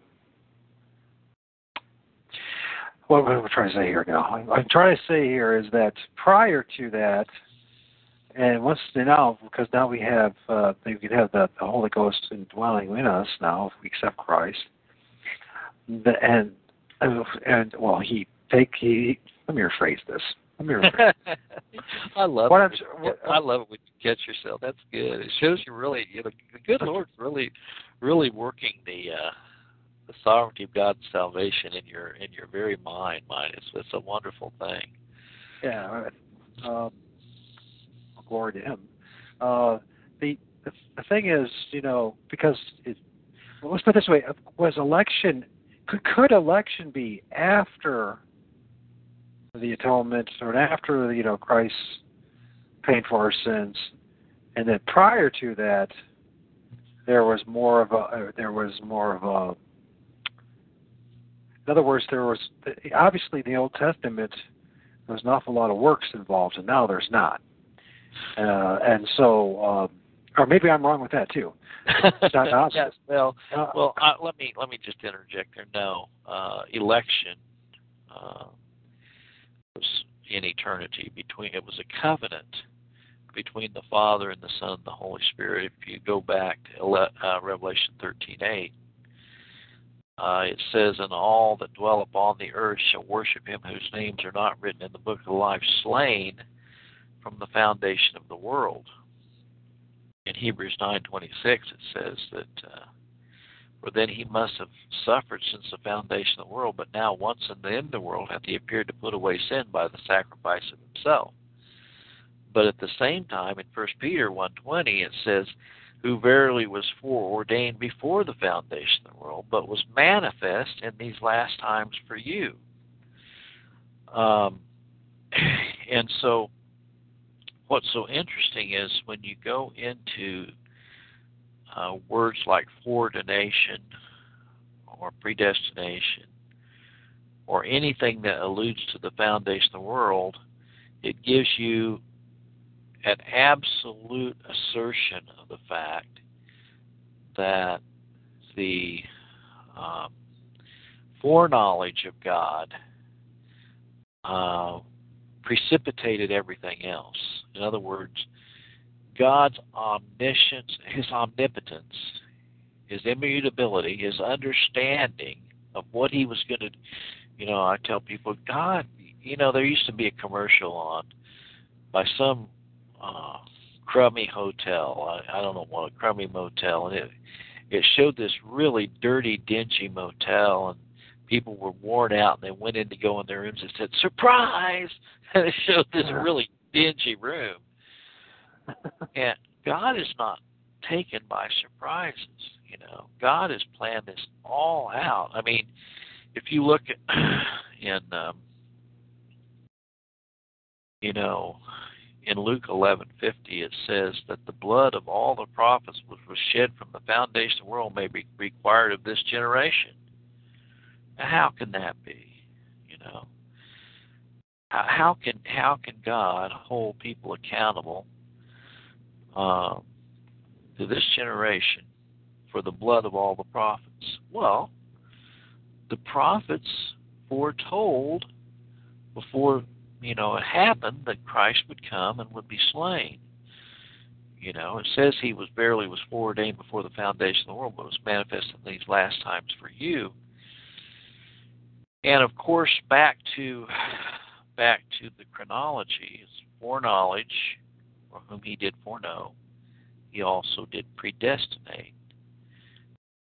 what am I trying to say here now? I'm trying to say here is that prior to that, and once now, because now we have, uh, we can have the, the Holy Ghost indwelling in us now if we accept Christ, the, and and well, he take he. Let me rephrase this. Let me rephrase. I love what it. What, I love it when you catch yourself. That's good. It shows you really, you know, the good Lord's really, really working the. uh the sovereignty of God's salvation in your in your very mind, mind. It's it's a wonderful thing. Yeah. Um, glory to Him. Uh, the, the the thing is, you know, because it, well, let's put it this way: was election could could election be after the atonement or after you know Christ paying for our sins, and then prior to that, there was more of a there was more of a in other words, there was obviously in the Old Testament there was an awful lot of works involved, and now there's not. Uh, and so, um, or maybe I'm wrong with that too. yes. Well, uh, well, uh, let me let me just interject there. No, uh, election uh, was in eternity between. It was a covenant between the Father and the Son and the Holy Spirit. If you go back to uh, Revelation 13:8, uh, it says, And all that dwell upon the earth shall worship him whose names are not written in the book of life, slain from the foundation of the world. In Hebrews 9.26 it says that, uh, For then he must have suffered since the foundation of the world, but now once in the end of the world hath he appeared to put away sin by the sacrifice of himself. but at the same time, in First Peter 1.20, it says, who verily was foreordained before the foundation of the world, but was manifest in these last times for you. Um, and so, what's so interesting is when you go into uh, words like foreordination or predestination or anything that alludes to the foundation of the world, it gives you an absolute assertion of the fact that the um, foreknowledge of God uh, precipitated everything else. In other words, God's omniscience, His omnipotence, His immutability, His understanding of what He was going to. You know, I tell people, God, you know, there used to be a commercial on by some uh, crummy hotel. I, I don't know what a crummy motel, and it it showed this really dirty, dingy motel, and people were worn out, and they went in to go in their rooms and said, "Surprise!" And it showed this really dingy room. and God is not taken by surprises. You know, God has planned this all out. I mean, if you look at in um, you know in Luke 11:50 it says that the blood of all the prophets which was shed from the foundation of the world may be required of this generation. How can that be? You know, how can how can God hold people accountable uh, to this generation for the blood of all the prophets? Well, the prophets foretold before you know, it happened that Christ would come and would be slain. You know, it says he was barely was foreordained before the foundation of the world, but was manifest in these last times for you. And of course, back to back to the chronology, it's foreknowledge, or whom he did foreknow, he also did predestinate.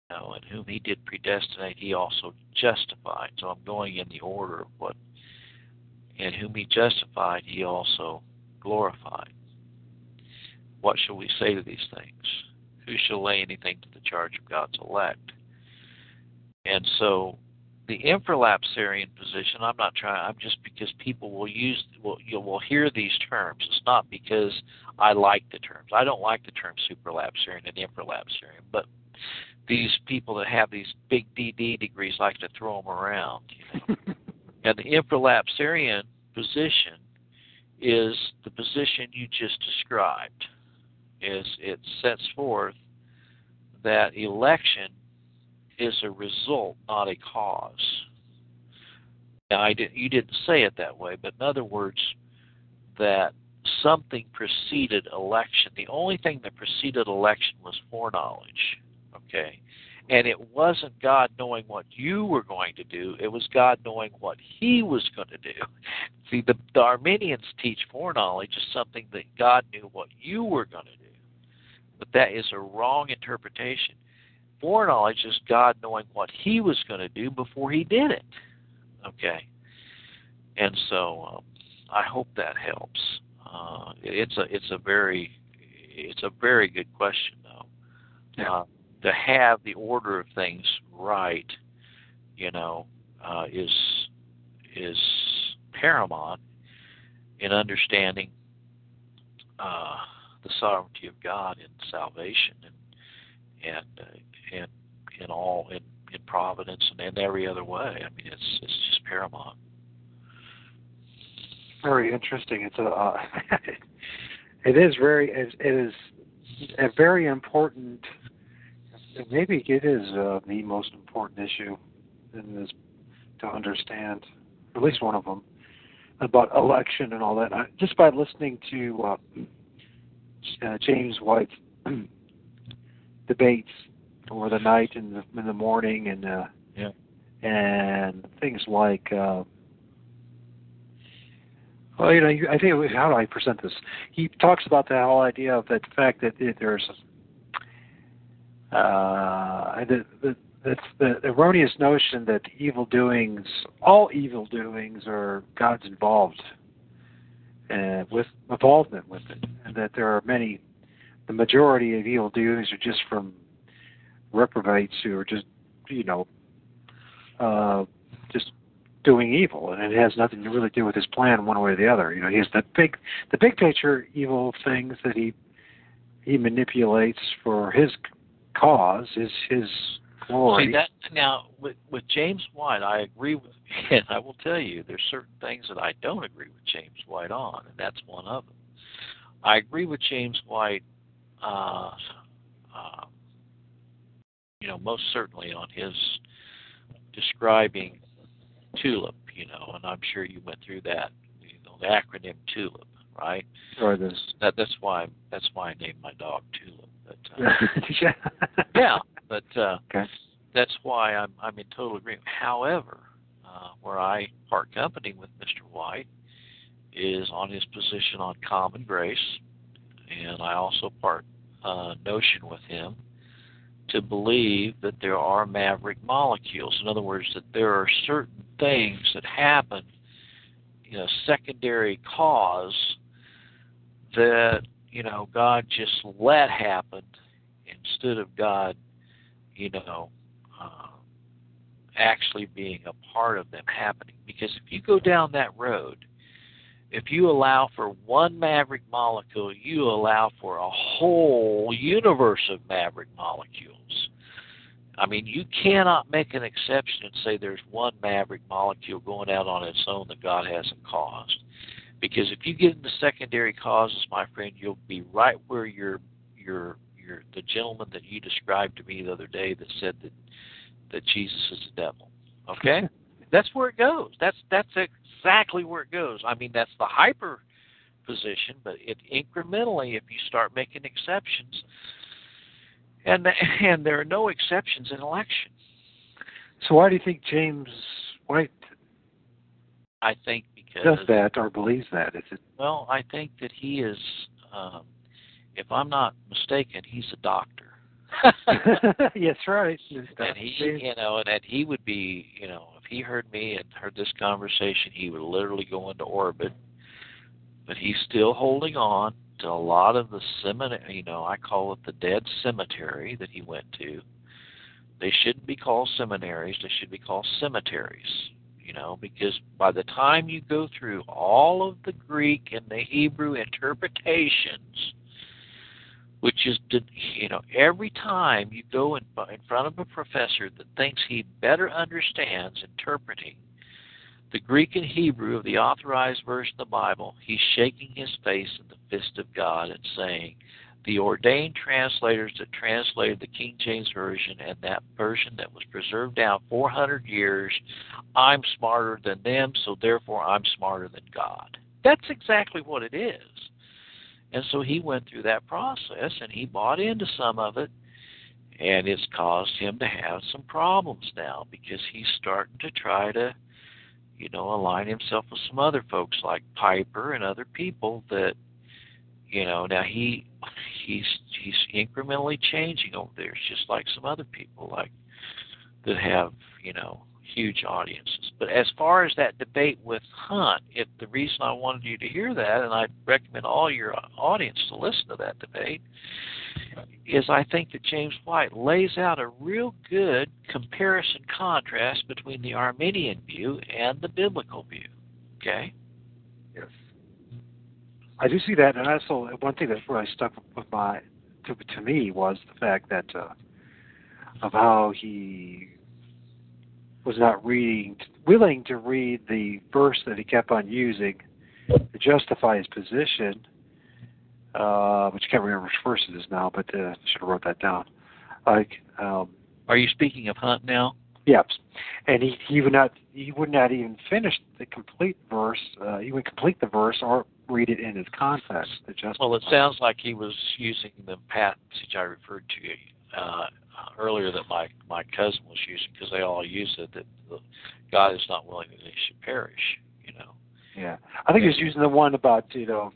Know, and whom he did predestinate, he also justified. So I'm going in the order of what and whom he justified, he also glorified. What shall we say to these things? Who shall lay anything to the charge of God's elect? And so the infralapsarian position, I'm not trying, I'm just because people will use, will, you will hear these terms. It's not because I like the terms. I don't like the term supralapsarian and infralapsarian, but these people that have these big DD degrees like to throw them around. You know? And the infralapsarian position is the position you just described. Is it sets forth that election is a result, not a cause. Now, I did, you didn't say it that way, but in other words, that something preceded election. The only thing that preceded election was foreknowledge. Okay, and it wasn't God knowing what you were going to do, it was God knowing what He was going to do. See, the, the Arminians teach foreknowledge is something that God knew what you were going to do. But that is a wrong interpretation. Foreknowledge is God knowing what He was going to do before He did it. Okay? And so um, I hope that helps. Uh, it's a it's a very it's a very good question though. Yeah. Uh, to have the order of things right, you know, uh, is is paramount in understanding uh, the sovereignty of God in salvation and and uh, and in all in, in providence and in every other way. I mean, it's it's just paramount. Very interesting. It's a uh, it is very it is a very important maybe it is uh, the most important issue in this to understand, at least one of them, about election and all that. I, just by listening to uh, uh, James White's debates over the night and the, in the morning, and uh, Yeah. and things like. Uh, well, you know, you- I think was, how do I present this? He talks about the whole idea of that fact that it, there's uh, the, the, that's the erroneous notion that evil doings, all evil doings, are God's involved. uh, with involvement with it, and that there are many, the majority of evil doings are just from reprobates who are just, you know, uh, just doing evil, and it has nothing to really do with his plan one way or the other. You know, he has the big, the big picture evil things that he he manipulates for his cause, his his glory. See that now with with James White, I agree with, and I will tell you, there's certain things that I don't agree with James White on, and that's one of them. I agree with James White, uh, uh, you know, most certainly on his describing TULIP, you know, and I'm sure you went through that, you know, the acronym TULIP, right? or this. That that's why that's why I named my dog TULIP. But uh, yeah. yeah, but uh, Okay. that's why I'm I'm in total agreement. However, uh, where I part company with Mr. White is on his position on common grace, and I also part uh, notion with him to believe that there are maverick molecules. In other words, that there are certain things that happen, you know, secondary cause that you know God just let happen instead of God, you know, uh, actually being a part of them happening. Because if you go down that road, if you allow for one maverick molecule, you allow for a whole universe of maverick molecules. I mean, you cannot make an exception and say there's one maverick molecule going out on its own that God hasn't caused. Because if you get into secondary causes, my friend, you'll be right where your your your the gentleman that you described to me the other day that said that that Jesus is the devil. Okay? that's where it goes. That's that's exactly where it goes. I mean, that's the hyper position, but it incrementally, if you start making exceptions, and and there are no exceptions in election. So why do you think James White I think because does that or believes that? Is it well, I think that he is, um, if I'm not mistaken, he's a doctor. yes, right. and he, you know, and that he would be, you know, if he heard me and heard this conversation, he would literally go into orbit. But he's still holding on to a lot of the seminary, you know, I call it the dead cemetery that he went to. They shouldn't be called seminaries; they should be called cemeteries. You know, because by the time you go through all of the Greek and the Hebrew interpretations, which is to, you know every time you go in, in front of a professor that thinks he better understands interpreting the Greek and Hebrew of the authorized version of the Bible, he's shaking his face in the fist of God and saying, the ordained translators that translated the King James Version and that version that was preserved down 400 years, I'm smarter than them, so therefore I'm smarter than God. That's exactly what it is. And so he went through that process and he bought into some of it, and it's caused him to have some problems now because he's starting to try to, you know, align himself with some other folks like Piper and other people that, you know, now he he's he's incrementally changing over there. Just like some other people like that have, you know, huge audiences. But as far as that debate with Hunt, if the reason I wanted you to hear that, and I recommend all your audience to listen to that debate, is I think that James White lays out a real good comparison contrast between the Arminian view and the biblical view. Okay? Yes. I do see that, and also one thing that really stuck with my to, to me was the fact that uh, of how he was not reading, willing to read the verse that he kept on using to justify his position, uh, which I can't remember which verse it is now, but uh, I should have wrote that down. Like, um, Are you speaking of Hunt now? Yep, and he he would not he would not even finish the complete verse. Uh, he would complete the verse or read it in its context. Well, it sounds like he was using the passage I referred to uh, earlier that my my cousin was using because they all use it that the, God is not willing that they should perish. You know. Yeah, I think he was using the one about you know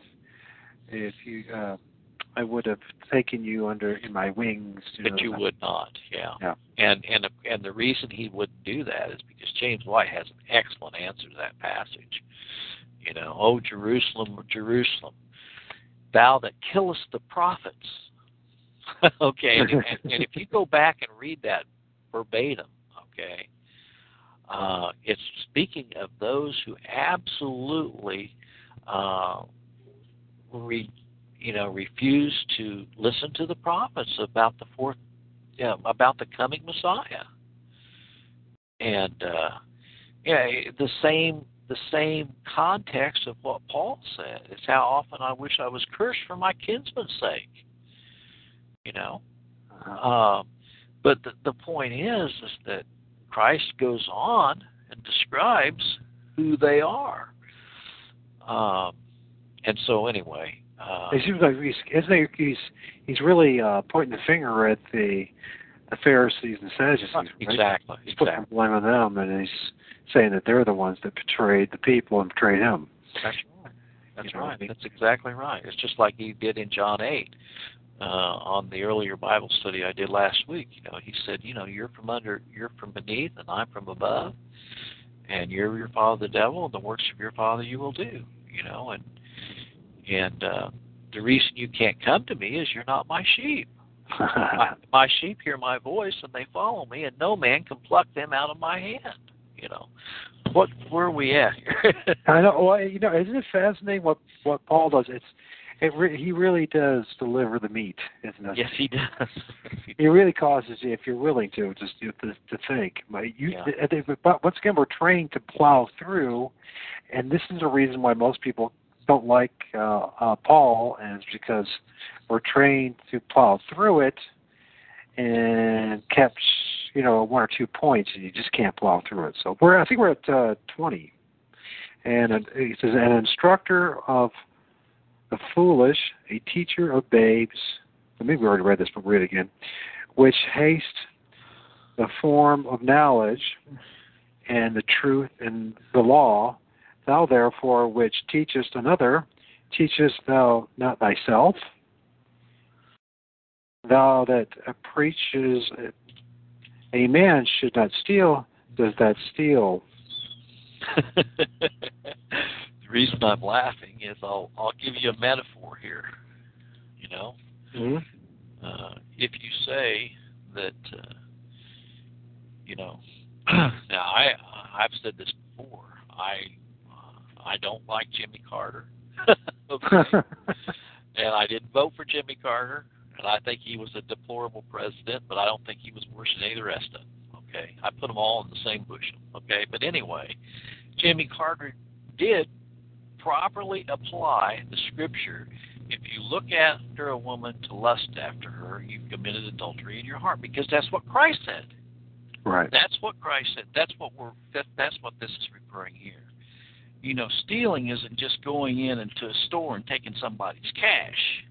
if you uh, I would have taken you under in my wings. You But know, you would not, yeah. Yeah. And and and the reason he wouldn't do that is because James White has an excellent answer to that passage, You know, oh Jerusalem, Jerusalem, thou that killest the prophets. okay, and, and, and if you go back and read that verbatim, okay, uh, it's speaking of those who absolutely, uh, re, you know, refuse to listen to the prophets about the fourth, about the coming Messiah, and uh, yeah, the same the same context of what Paul said. It's how often I wish I was cursed for my kinsman's sake. You know, uh, but the, the point is, is that Christ goes on and describes who they are. Um, and so, anyway, uh, it seems like he's isn't he, he's he's really uh, pointing the finger at the the Pharisees and Sadducees. Right? Exactly. He's exactly. putting blame on them, and he's saying that they're the ones that betrayed the people and betrayed him. That's right. That's You know, right. he- That's exactly right. It's just like he did in John eight. Uh, on the earlier Bible study I did last week, you know, he said, you know, you're from under, you're from beneath, and I'm from above, and you're your father the devil, and the works of your father you will do, you know, and and uh, the reason you can't come to me is you're not my sheep. my, my sheep hear my voice and they follow me, and no man can pluck them out of my hand. You know, what where are we at here? I know. Well, you know, isn't it fascinating what what Paul does? It's it. Re- he really does deliver the meat, isn't it? yes, he does. he really causes you, if you're willing to, just to, to, to think. But you, Yeah. But once again, we're trained to plow through, and this is the reason why most people don't like uh, uh, Paul, is because we're trained to plow through it, and catch, you know, one or two points, and you just can't plow through it. So we're, I think we're at uh, 20, and uh, it says an instructor of the foolish, a teacher of babes. Maybe we already read this, but read it again which haste the form of knowledge and the truth and the law, thou therefore which teachest another, teachest thou not thyself? Thou that preaches a man should not steal, does that steal? reason I'm laughing is I'll I'll give you a metaphor here. You know, Mm-hmm. uh, if you say that, uh, you know, now I I've said this before. I uh, I don't like Jimmy Carter. and I didn't vote for Jimmy Carter, and I think he was a deplorable president, but I don't think he was worse than any of the rest of them. Okay, I put them all in the same bushel. Okay, but anyway, Jimmy Carter did properly apply the scripture. If you look after a woman to lust after her, you've committed adultery in your heart, because that's what Christ said. right. That's what Christ said. That's what we're. That, that's what this is referring here. You know, stealing isn't just going in into a store and taking somebody's cash.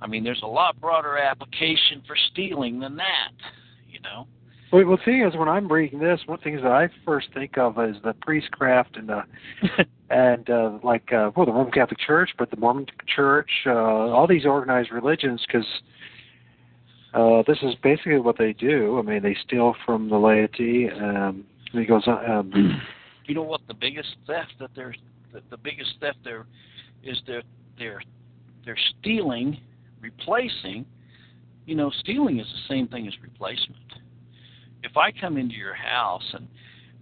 I mean, there's a lot broader application for stealing than that. You know. Well, well, the thing is, when I'm reading this, one thing that I first think of is the priestcraft and the and uh, like uh, well, the Roman Catholic Church, but the Mormon Church, uh, all these organized religions, because uh, this is basically what they do. I mean, they steal from the laity. Um, he goes, um, you know what the biggest theft that they're the, the biggest theft there is they're they're they're stealing replacing you know stealing is the same thing as replacement if i come into your house and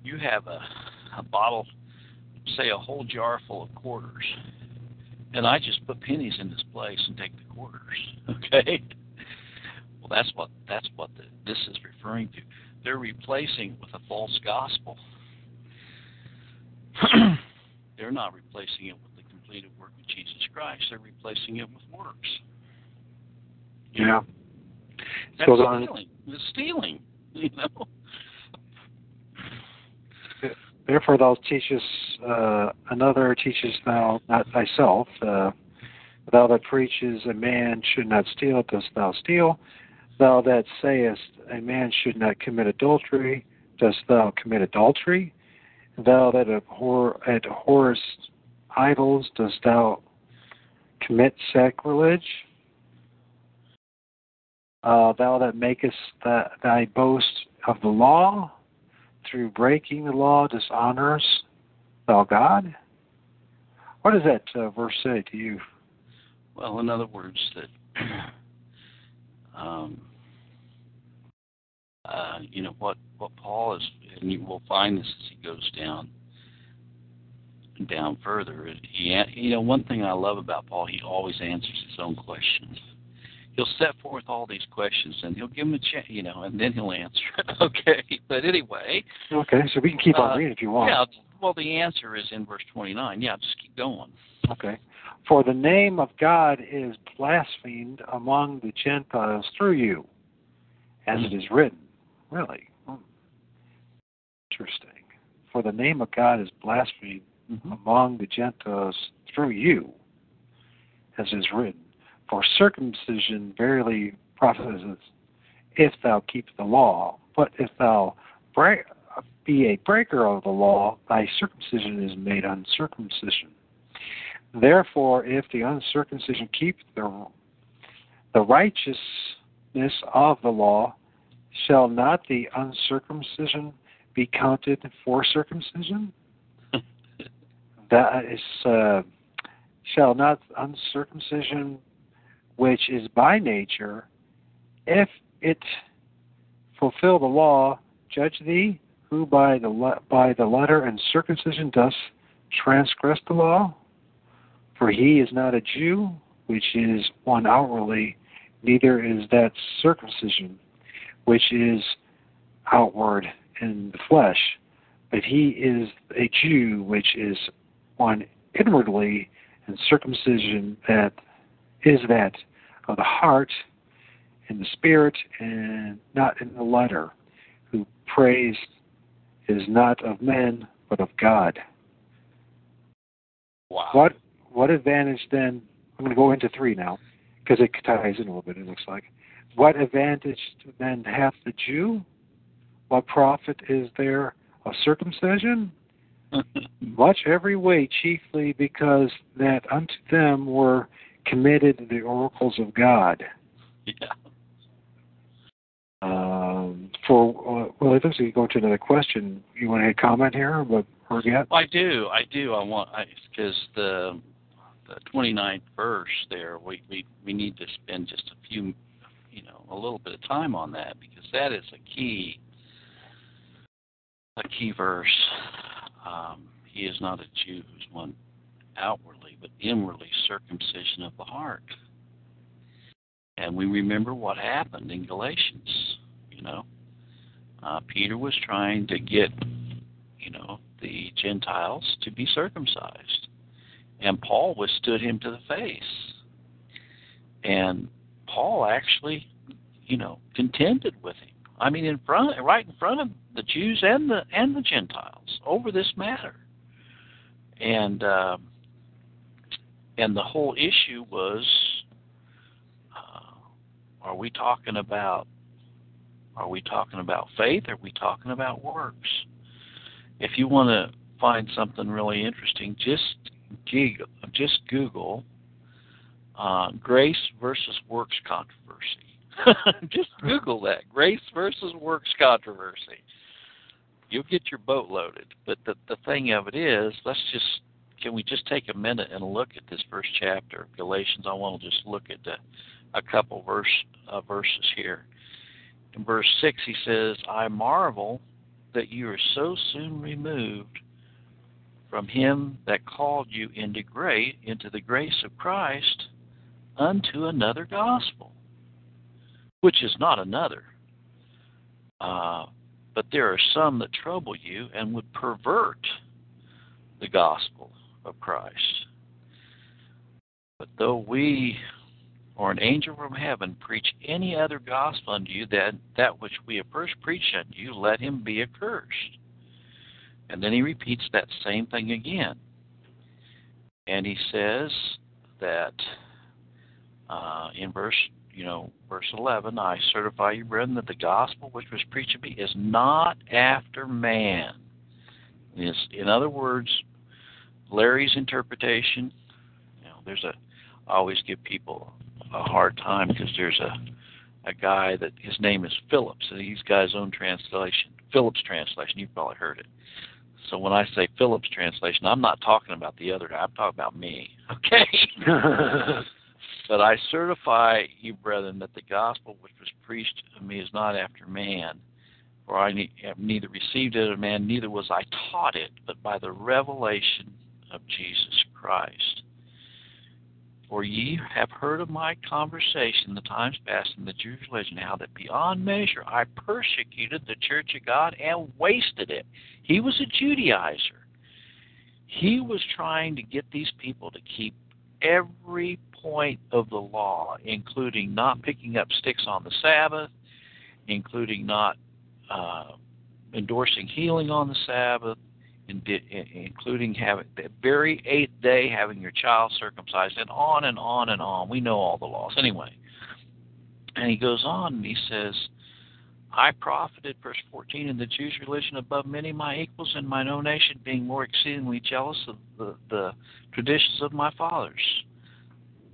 you have a a bottle say a whole jar full of quarters and i just put pennies in this place and take the quarters okay well that's what that's what the, this is referring to they're replacing with a false gospel they're not replacing it with the completed work of Jesus Christ. They're replacing it with works. yeah. That's on. stealing. It's stealing. You know. Therefore, thou teachest uh, another, teachest thou not thyself. Uh, thou that preaches a man should not steal, dost thou steal? Thou that sayest a man should not commit adultery, dost thou commit adultery? Thou that abhor, abhorrest idols, dost thou commit sacrilege? Uh, thou that makest thy, thy boast of the law, through breaking the law dishonors thou God? What does that uh, verse say to you? Well, in other words, that um, uh, you know what what Paul is, and you will find this as he goes down down further. He, you know, one thing I love about Paul, he always answers his own questions. He'll set forth all these questions, and he'll give them a chance, you know, and then he'll answer. okay, but anyway. Okay, so we can keep on uh, reading if you want. Yeah. Well, the answer is in verse 29. Yeah, just keep going. Okay. For the name of God is blasphemed among the Gentiles through you, as it is written. Really? Hmm. Interesting. For the name of God is blasphemed Mm-hmm. among the Gentiles through you, as is written. For circumcision verily profiteth if thou keep the law, but if thou break, be a breaker of the law, thy circumcision is made uncircumcision. Therefore, if the uncircumcision keep the the righteousness of the law, shall not the uncircumcision be counted for circumcision? that is uh, shall not uncircumcision which is by nature if it fulfill the law judge thee who by the le- by the letter and circumcision does transgress the law? For he is not a Jew which is one outwardly neither is that circumcision which is outward in the flesh. But he is a Jew which is one inwardly, and circumcision that is that of the heart, and the spirit, and not in the letter, who praise is not of men, but of God. Wow. What what advantage then? I'm going to go into three now, because it ties in a little bit. It looks like. What advantage then hath the Jew? What profit is there of circumcision? much every way, chiefly because that unto them were committed to the oracles of God. Yeah. Um, for uh, well, it looks like you go to another question. You want to comment here, but forget? I do. I do. I want because the the 29th verse there, we, we we need to spend just a few, you know, a little bit of time on that because that is a key a key verse. Um, he is not a Jew who's one outwardly, but inwardly circumcision of the heart. And we remember what happened in Galatians. You know, uh, Peter was trying to get, you know, the Gentiles to be circumcised, and Paul withstood him to the face. And Paul actually, you know, contended with him. I mean, in front, right in front of the Jews and the and the Gentiles over this matter. And uh, and the whole issue was, uh, are we talking about are we talking about faith? Are we talking about works? If you want to find something really interesting, just Google, just Google uh, grace versus works controversy. just Google that grace versus works controversy. You'll get your boat loaded. But the the thing of it is, let's just can we just take a minute and look at this first chapter of Galatians? I want to just look at the, a couple verse uh, verses here. In verse six, he says, "I marvel that you are so soon removed from him that called you into great into the grace of Christ unto another gospel, which is not another. Uh, but there are some that trouble you and would pervert the gospel of Christ. But though we or an angel from heaven preach any other gospel unto you than that which we have first preached unto you, let him be accursed. And then he repeats that same thing again. And he says that uh, in verse, you know, verse 11, I certify you, brethren, that the gospel which was preached to me is not after man. In other words, Larry's interpretation, you know, there's a, I always give people a hard time because there's a, a guy that his name is Phillips, and he's got his own translation, Phillips translation. You've probably heard it. so when I say Phillips translation, I'm not talking about the other. Guy. I'm talking about me. Okay. but I certify you, brethren, that the gospel which was preached to me is not after man, for I have neither received it of man, neither was I taught it, but by the revelation of Jesus Christ. For ye have heard of my conversation the times past in the Jewish religion, how that beyond measure I persecuted the church of God and wasted it. He was a Judaizer. He was trying to get these people to keep every point of the law, including not picking up sticks on the Sabbath, including not uh, endorsing healing on the Sabbath, including having the very eighth day having your child circumcised, and on and on and on. We know all the laws anyway. And he goes on and he says, I profited, verse 14, in the Jews' religion above many my equals in mine own nation, being more exceedingly jealous of the, the traditions of my fathers.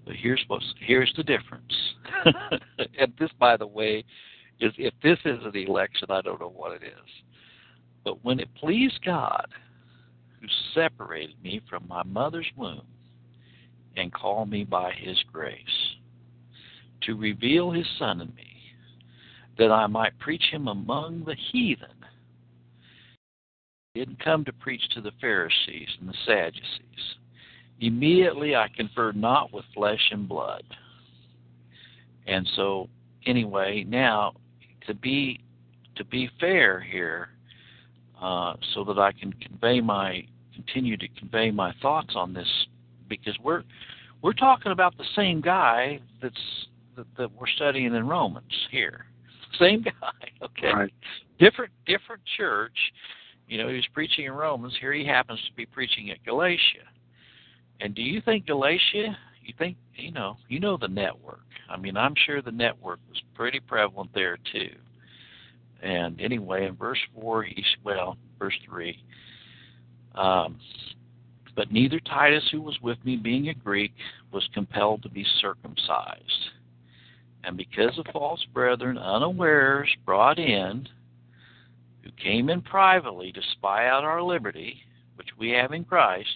But here's what's here's the difference. and this, by the way, is if this is an election, I don't know what it is. But when it pleased God, who separated me from my mother's womb and called me by his grace, to reveal his Son in me, that I might preach him among the heathen, he didn't come to preach to the Pharisees and the Sadducees. Immediately I conferred not with flesh and blood. And so anyway, now to be to be fair here, uh, so that I can convey my continue to convey my thoughts on this because we're we're talking about the same guy that's that, that we're studying in Romans here. Same guy, okay. Right. Different different church. You know, he was preaching in Romans. Here he happens to be preaching at Galatia. And do you think Galatia? You think you know? You know the network. I mean, I'm sure the network was pretty prevalent there too. And anyway, in verse 4, he's, well, verse 3, um, but neither Titus, who was with me, being a Greek, was compelled to be circumcised. And because of false brethren, unawares, brought in, who came in privately to spy out our liberty, which we have in Christ,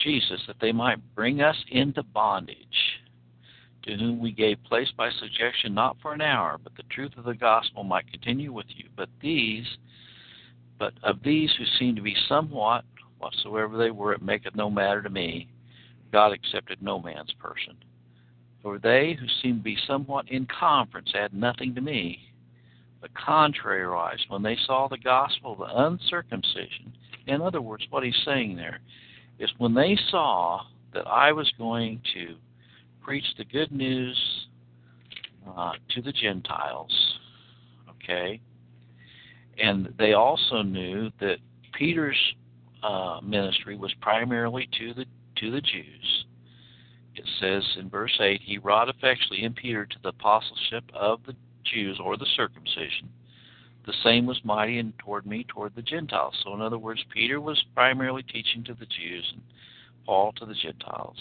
Jesus, that they might bring us into bondage to whom we gave place by suggestion not for an hour, but the truth of the gospel might continue with you. But these, but of these who seem to be somewhat, whatsoever they were, it maketh no matter to me. God accepted no man's person. For they who seemed to be somewhat in conference add nothing to me, but contrariwise, when they saw the gospel of the uncircumcision, in other words, what he's saying there is when they saw that I was going to preach the good news uh, to the Gentiles. Okay? And they also knew that Peter's uh, ministry was primarily to the to the Jews. It says in verse 8, he wrought effectually in Peter to the apostleship of the Jews or the circumcision. The same was mighty and toward me toward the Gentiles. So in other words, Peter was primarily teaching to the Jews and Paul to the Gentiles.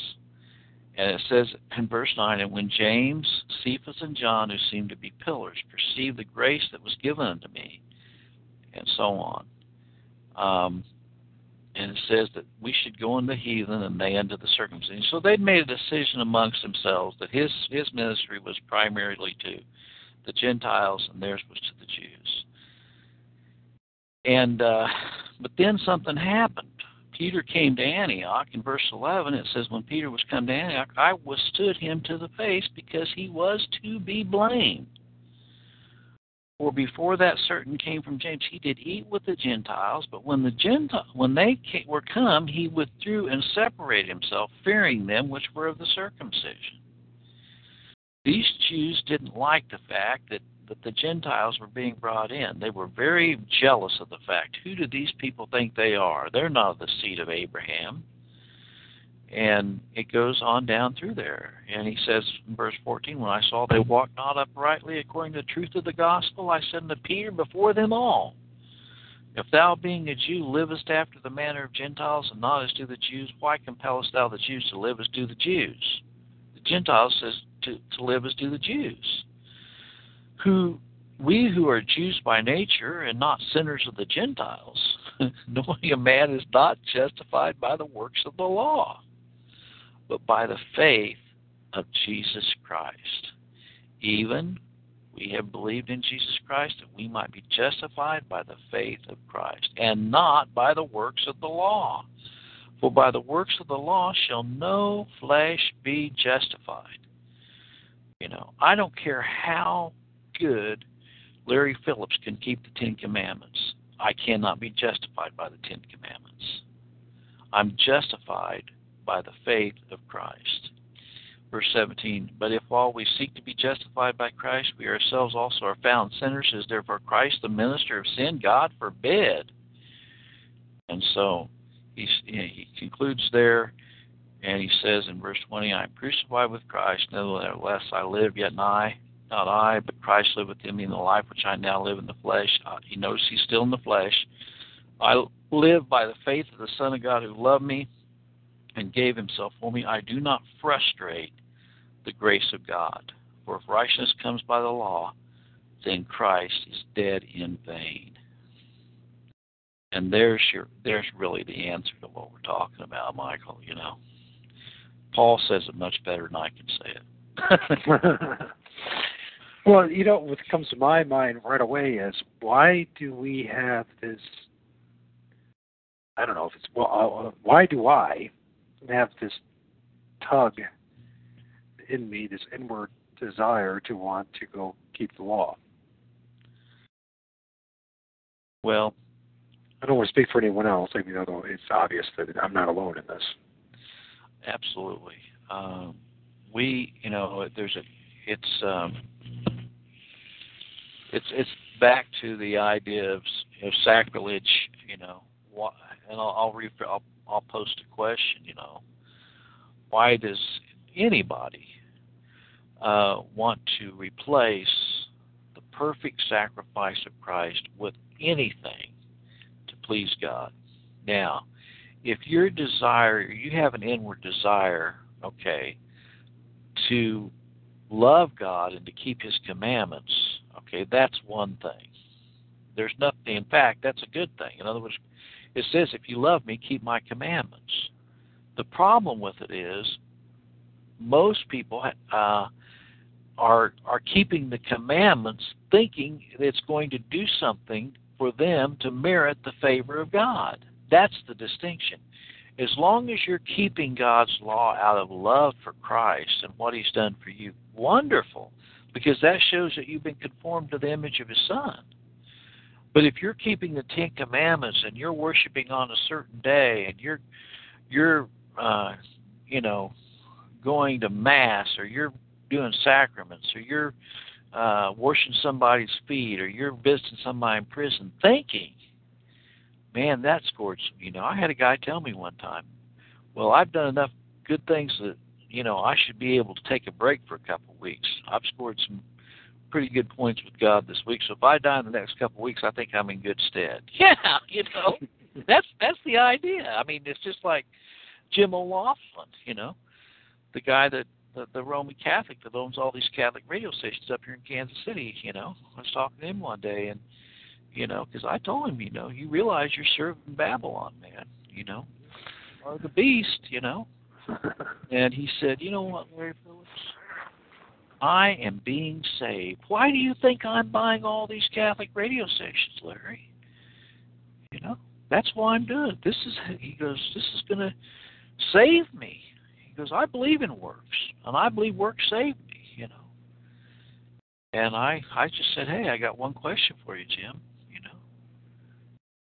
And it says in verse 9, And when James, Cephas, and John, who seemed to be pillars, perceived the grace that was given unto me, and so on. Um, and it says that we should go into the heathen and they unto the circumcision. So they'd made a decision amongst themselves that his his ministry was primarily to the Gentiles and theirs was to the Jews. And uh, but then something happened. Peter came to Antioch, in verse 11 it says, When Peter was come to Antioch, I withstood him to the face because he was to be blamed. For before that certain came from James, he did eat with the Gentiles, but when the Gentile, when they came, were come, he withdrew and separated himself, fearing them which were of the circumcision. These Jews didn't like the fact that that the Gentiles were being brought in. They were very jealous of the fact who do these people think they are? They're not the seed of Abraham. And it goes on down through there. And he says in verse 14, When I saw they walked not uprightly according to the truth of the gospel, I said unto Peter before them all, If thou, being a Jew, livest after the manner of Gentiles and not as do the Jews, why compellest thou the Jews to live as do the Jews? The Gentiles says to, to live as do the Jews who we who are Jews by nature and not sinners of the Gentiles, knowing a man is not justified by the works of the law, but by the faith of Jesus Christ. Even we have believed in Jesus Christ that we might be justified by the faith of Christ, and not by the works of the law. For by the works of the law shall no flesh be justified. You know, I don't care how good Larry Phillips can keep the Ten Commandments. I cannot be justified by the Ten Commandments. I'm justified by the faith of Christ. Verse 17, But if while we seek to be justified by Christ, we ourselves also are found sinners, is therefore Christ the minister of sin? God forbid. And so he, he concludes there, and he says in verse 20, I am crucified with Christ, nevertheless I live, yet not I, not I, but Christ liveth within me in the life which I now live in the flesh. Uh, he knows he's still in the flesh. I live by the faith of the Son of God who loved me and gave himself for me. I do not frustrate the grace of God. For if righteousness comes by the law, then Christ is dead in vain. And there's your there's really the answer to what we're talking about, Michael, you know. Paul says it much better than I can say it. well, you know, what comes to my mind right away is why do we have this I don't know if it's well, uh, why do I have this tug in me, this inward desire to want to go keep the law. Well, I don't want to speak for anyone else, I mean, although it's obvious that I'm not alone in this. Absolutely. Um, we, you know, there's a, it's, um, it's, it's back to the idea of, of sacrilege, you know, and I'll, I'll, refer, I'll, I'll post a question, you know, why does anybody uh, want to replace the perfect sacrifice of Christ with anything to please God. Now, if your desire, you have an inward desire, okay, to love God and to keep His commandments, okay, that's one thing. There's nothing, in fact, that's a good thing. In other words, it says, if you love me, keep my commandments. The problem with it is most people uh, are are keeping the commandments, thinking it's going to do something for them to merit the favor of God. That's the distinction. As long as you're keeping God's law out of love for Christ and what He's done for you, wonderful, because that shows that you've been conformed to the image of His Son. But if you're keeping the Ten Commandments and you're worshiping on a certain day and you're you're uh, you know going to mass or you're doing sacraments or you're uh, washing somebody's feet or you're visiting somebody in prison, thinking, man, that scored. You know, I had a guy tell me one time, well, I've done enough good things that you know I should be able to take a break for a couple of weeks. I've scored some pretty good points with God this week, so if I die in the next couple of weeks, I think I'm in good stead. Yeah, you know, that's that's the idea. I mean, it's just like Jim O'Loughlin, you know, the guy that the, the Roman Catholic that owns all these Catholic radio stations up here in Kansas City. You know, I was talking to him one day, and you know, because I told him, you know, you realize you're serving Babylon, man. You know, or the beast. You know, and he said, you know what, Larry Phillips. I am being saved. Why do you think I'm buying all these Catholic radio stations, Larry? You know, that's why I'm doing it. This is, he goes, this is going to save me because I believe in works, and I believe works save me, you know. And I, I just said, hey, I got one question for you, Jim.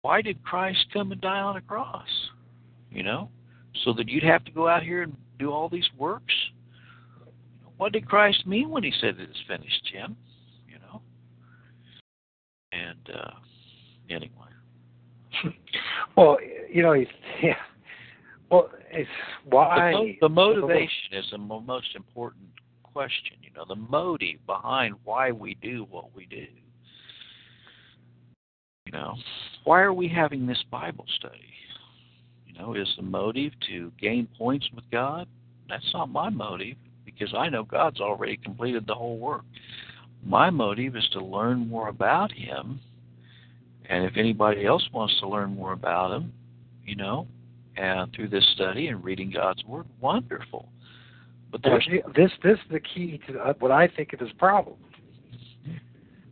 Why did Christ come and die on a cross? You know, so that you'd have to go out here and do all these works. What did Christ mean when he said it is finished, Jim? You know. And uh, anyway. well, you know, yeah well, it's why the, the motivation is the most important question. You know, the motive behind why we do what we do. You know, why are we having this Bible study? You know, is the motive to gain points with God? That's not my motive because I know God's already completed the whole work. My motive is to learn more about Him And if anybody else wants to learn more about him, you know, and through this study and reading God's Word, wonderful. But there's this this is the key to what I think of as problem.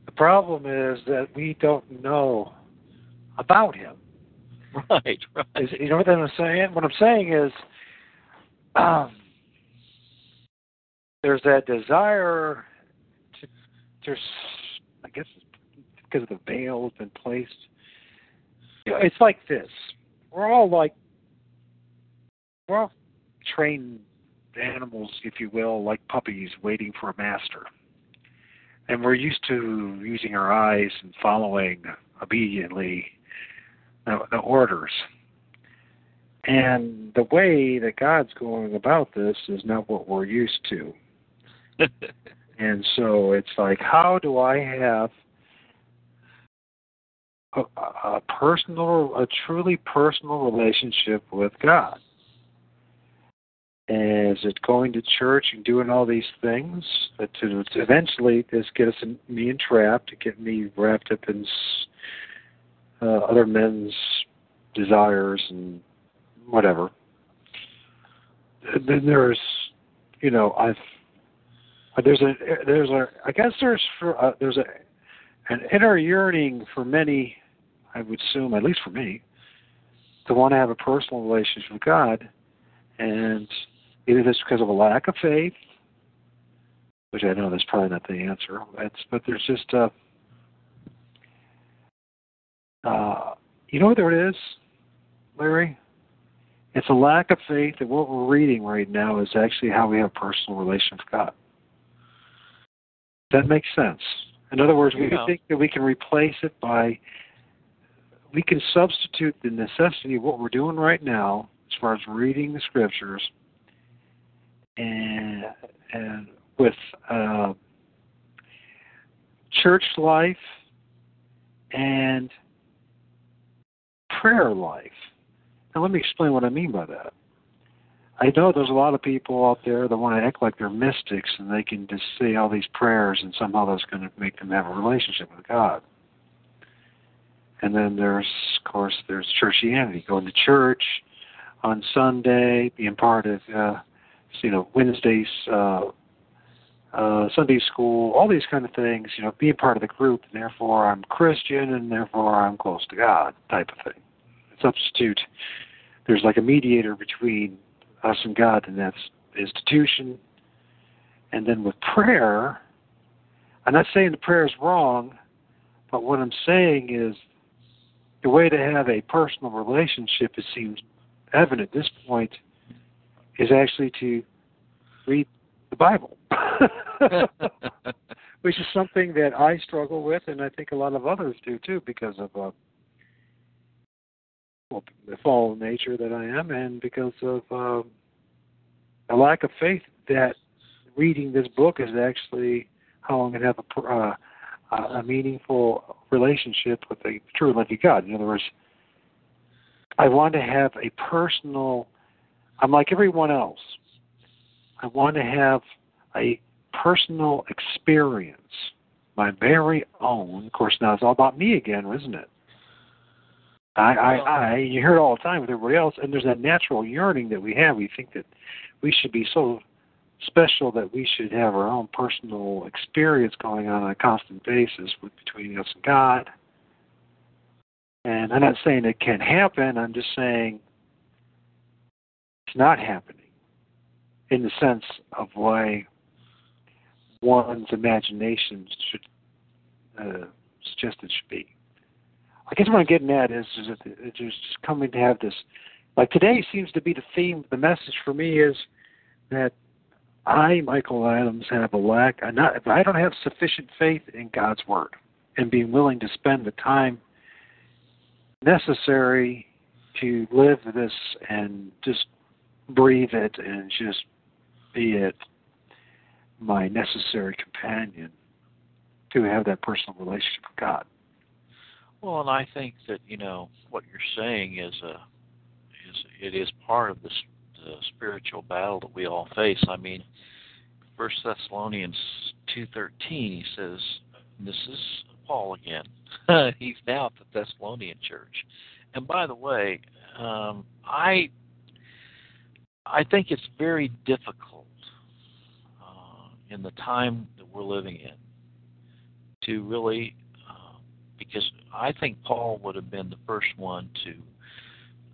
The problem is that we don't know about him. right, right. Is, you know what I'm saying? What I'm saying is, um, there's that desire to, there's, I guess, because the veil has been placed. You know, it's like this. We're all like, we're all trained animals, if you will, like puppies waiting for a master. And we're used to using our eyes and following obediently the, the orders. And the way that God's going about this is not what we're used to. and so it's like, how do I have a, a personal, a truly personal relationship with God? is it going to church and doing all these things that to, eventually just get us in, me entrapped to get me wrapped up in uh, other men's desires and whatever and then there's you know i've there's a there's a i guess there's for uh, there's a an inner yearning for many i would assume at least for me to want to have a personal relationship with god and Either this because of a lack of faith, which I know that's probably not the answer. But there's just a, uh, you know what there is, Larry? It's a lack of faith that what we're reading right now is actually how we have a personal relation with God. That makes sense. In other words, we Yeah. think that we can replace it by, we can substitute the necessity of what we're doing right now, as far as reading the scriptures, and and with uh, church life and prayer life. Now, let me explain what I mean by that. I know there's a lot of people out there that want to act like they're mystics and they can just say all these prayers and somehow that's going to make them have a relationship with God. And then there's, of course, there's churchianity, going to church on Sunday, being part of uh, you know Wednesdays, uh, uh, Sunday school, all these kind of things. You know, being part of the group, and therefore I'm Christian, and therefore I'm close to God, type of thing. Substitute. There's like a mediator between us and God, and that's institution. And then with prayer, I'm not saying the prayer is wrong, but what I'm saying is the way to have a personal relationship, it seems evident at this point, is actually to read the Bible, which is something that I struggle with, and I think a lot of others do too, because of uh, well, the fallen nature that I am, and because of uh, a lack of faith that reading this book is actually how I'm going to have a, uh, a meaningful relationship with a true and living God. In other words, I want to have a personal I'm like everyone else. I want to have a personal experience, my very own. Of course, now it's all about me again, isn't it? I, I, I. You hear it all the time with everybody else, and there's that natural yearning that we have. We think that we should be so special that we should have our own personal experience going on on a constant basis with between us and God. And I'm not saying it can't happen. I'm just saying it's not happening in the sense of why one's imagination should uh, suggest it should be. I guess what I'm getting at is, is it's just coming to have this. Like today seems to be the theme. The message for me is that I, Michael Adams, have a lack. I not. I don't have sufficient faith in God's word and being willing to spend the time necessary to live this and just breathe it and just be it my necessary companion to have that personal relationship with God. Well, and I think that you know what you're saying is a is it is part of this the spiritual battle that we all face. I mean, First Thessalonians two thirteen, he says, this is Paul again. He's now at the Thessalonian church. And by the way, um, I I think it's very difficult uh, in the time that we're living in to really, because I think Paul would have been the first one to,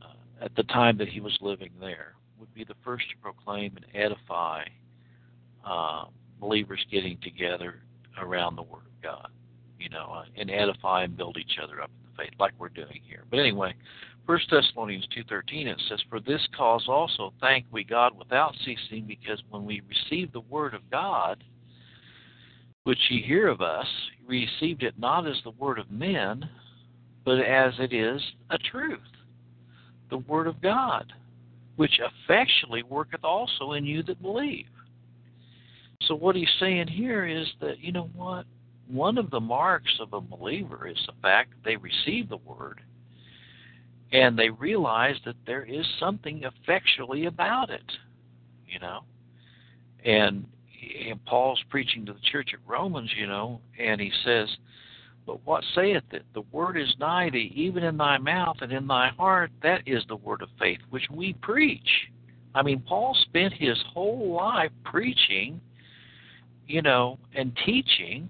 uh, at the time that he was living there, would be the first to proclaim and edify uh, believers getting together around the Word of God, you know, uh, and edify and build each other up in the faith, like we're doing here. But anyway, First Thessalonians two thirteen it says, "For this cause also thank we God without ceasing, because when we received the Word of God." Which ye hear of us, received it not as the word of men, but as it is a truth, the word of God, which effectually worketh also in you that believe. So what he's saying here is that, you know what? One of the marks of a believer is the fact that they receive the word and they realize that there is something effectually about it, you know. And and Paul's preaching to the church at Romans, you know, and he says, But what saith it? The word is nigh thee, even in thy mouth and in thy heart. That is the word of faith which we preach. I mean, Paul spent his whole life preaching, you know, and teaching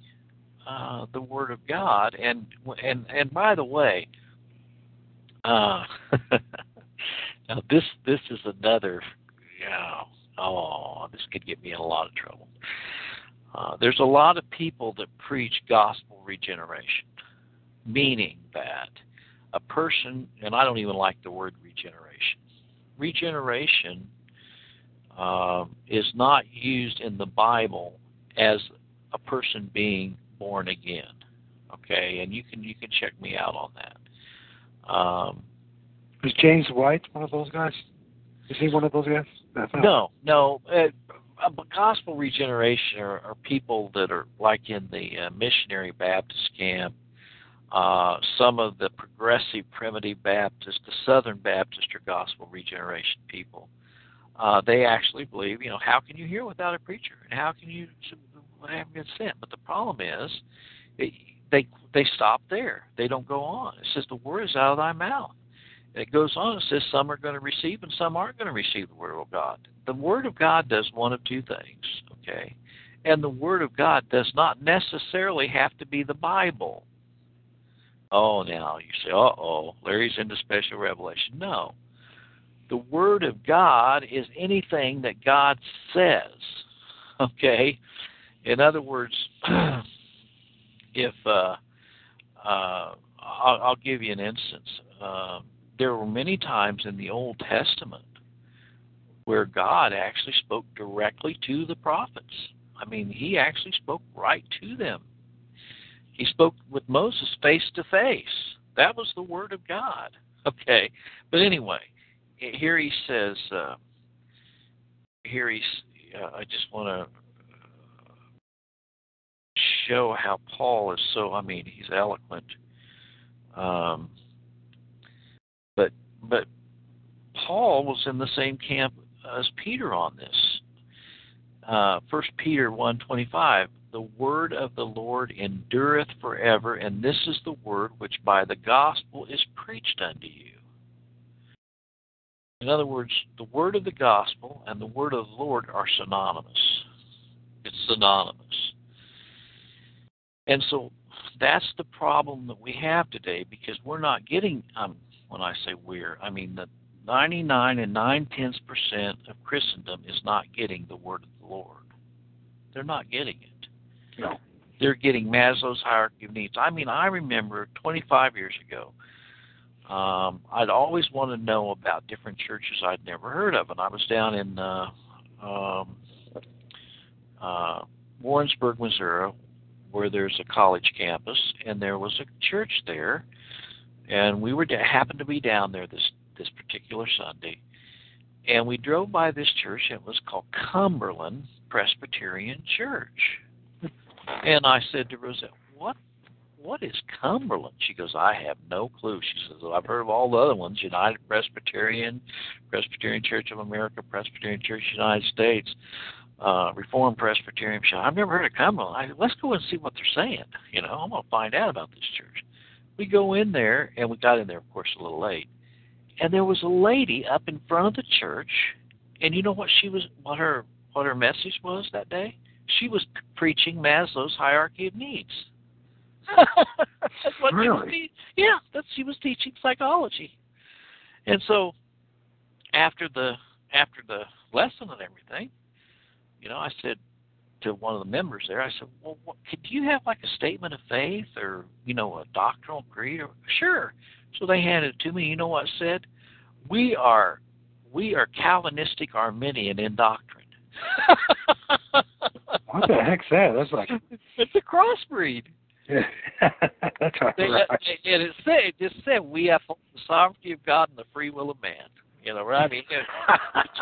uh, the word of God. And and and by the way, uh, now this this is another, you know, oh, this could get me in a lot of trouble. Uh, there's a lot of people that preach gospel regeneration, meaning that a person, and I don't even like the word regeneration. Regeneration uh, is not used in the Bible as a person being born again. Okay, and you can you can check me out on that. Um, is James White one of those guys? Is he one of those guys? No, no. Uh, gospel regeneration are, are, people that are like in the uh, missionary Baptist camp, uh, some of the progressive primitive Baptist, the Southern Baptist are gospel regeneration people. Uh, they actually believe, you know, how can you hear without a preacher, and how can you have been sent? But the problem is, it, they they stop there. They don't go on. It says the word is out of thy mouth. It goes on and says some are going to receive and some aren't going to receive the Word of God. The Word of God does one of two things, okay? And the Word of God does not necessarily have to be the Bible. Oh, now you say, uh oh, Larry's into special revelation. No. The Word of God is anything that God says, okay? In other words, if, uh, uh, I'll, I'll, give you an instance. Um, there were many times in the Old Testament where God actually spoke directly to the prophets. I mean, he actually spoke right to them. He spoke with Moses face to face. That was the word of God. Okay. But anyway, here he says, uh, here he's, uh, I just want to show how Paul is so, I mean, he's eloquent. Um, but Paul was in the same camp as Peter on this. Uh, First Peter one twenty five. The word of the Lord endureth forever, and this is the word which by the gospel is preached unto you. In other words, the word of the gospel and the word of the Lord are synonymous. It's synonymous. And so that's the problem that we have today because we're not getting um, when I say we're, I mean the 99 and 9 tenths percent of Christendom is not getting the word of the Lord. They're not getting it. No. They're getting Maslow's hierarchy of needs. I mean, I remember 25 years ago, um, I'd always want to know about different churches I'd never heard of, and I was down in uh, um, uh, Warrensburg, Missouri, where there's a college campus, and there was a church there and we were happened to be down there this this particular Sunday, and we drove by this church. And it was called Cumberland Presbyterian Church, and I said to Rosette, "What what is Cumberland?" She goes, "I have no clue." She says, "I've heard of all the other ones: United Presbyterian, Presbyterian Church of America, Presbyterian Church United States." uh, Reformed Presbyterian church. I've never heard of Cumberland. I, let's go and see what they're saying. You know, I'm going to find out about this church. We go in there, and we got in there, of course, a little late. And there was a lady up in front of the church, and you know what she was, what her, what her message was that day? She was preaching Maslow's hierarchy of needs. that's what really? she te- yeah, that's she was teaching psychology. And so after the after the lesson and everything, you know, I said to one of the members there, I said, "Well, what, could you have like a statement of faith or you know a doctrinal creed?" Or sure. So they handed it to me. You know what it said? We are we are Calvinistic Arminian in doctrine. what the heck's that? That's like it's a crossbreed. Yeah. That's right. and it said it just said we have the sovereignty of God and the free will of man. You know, right? I mean, you,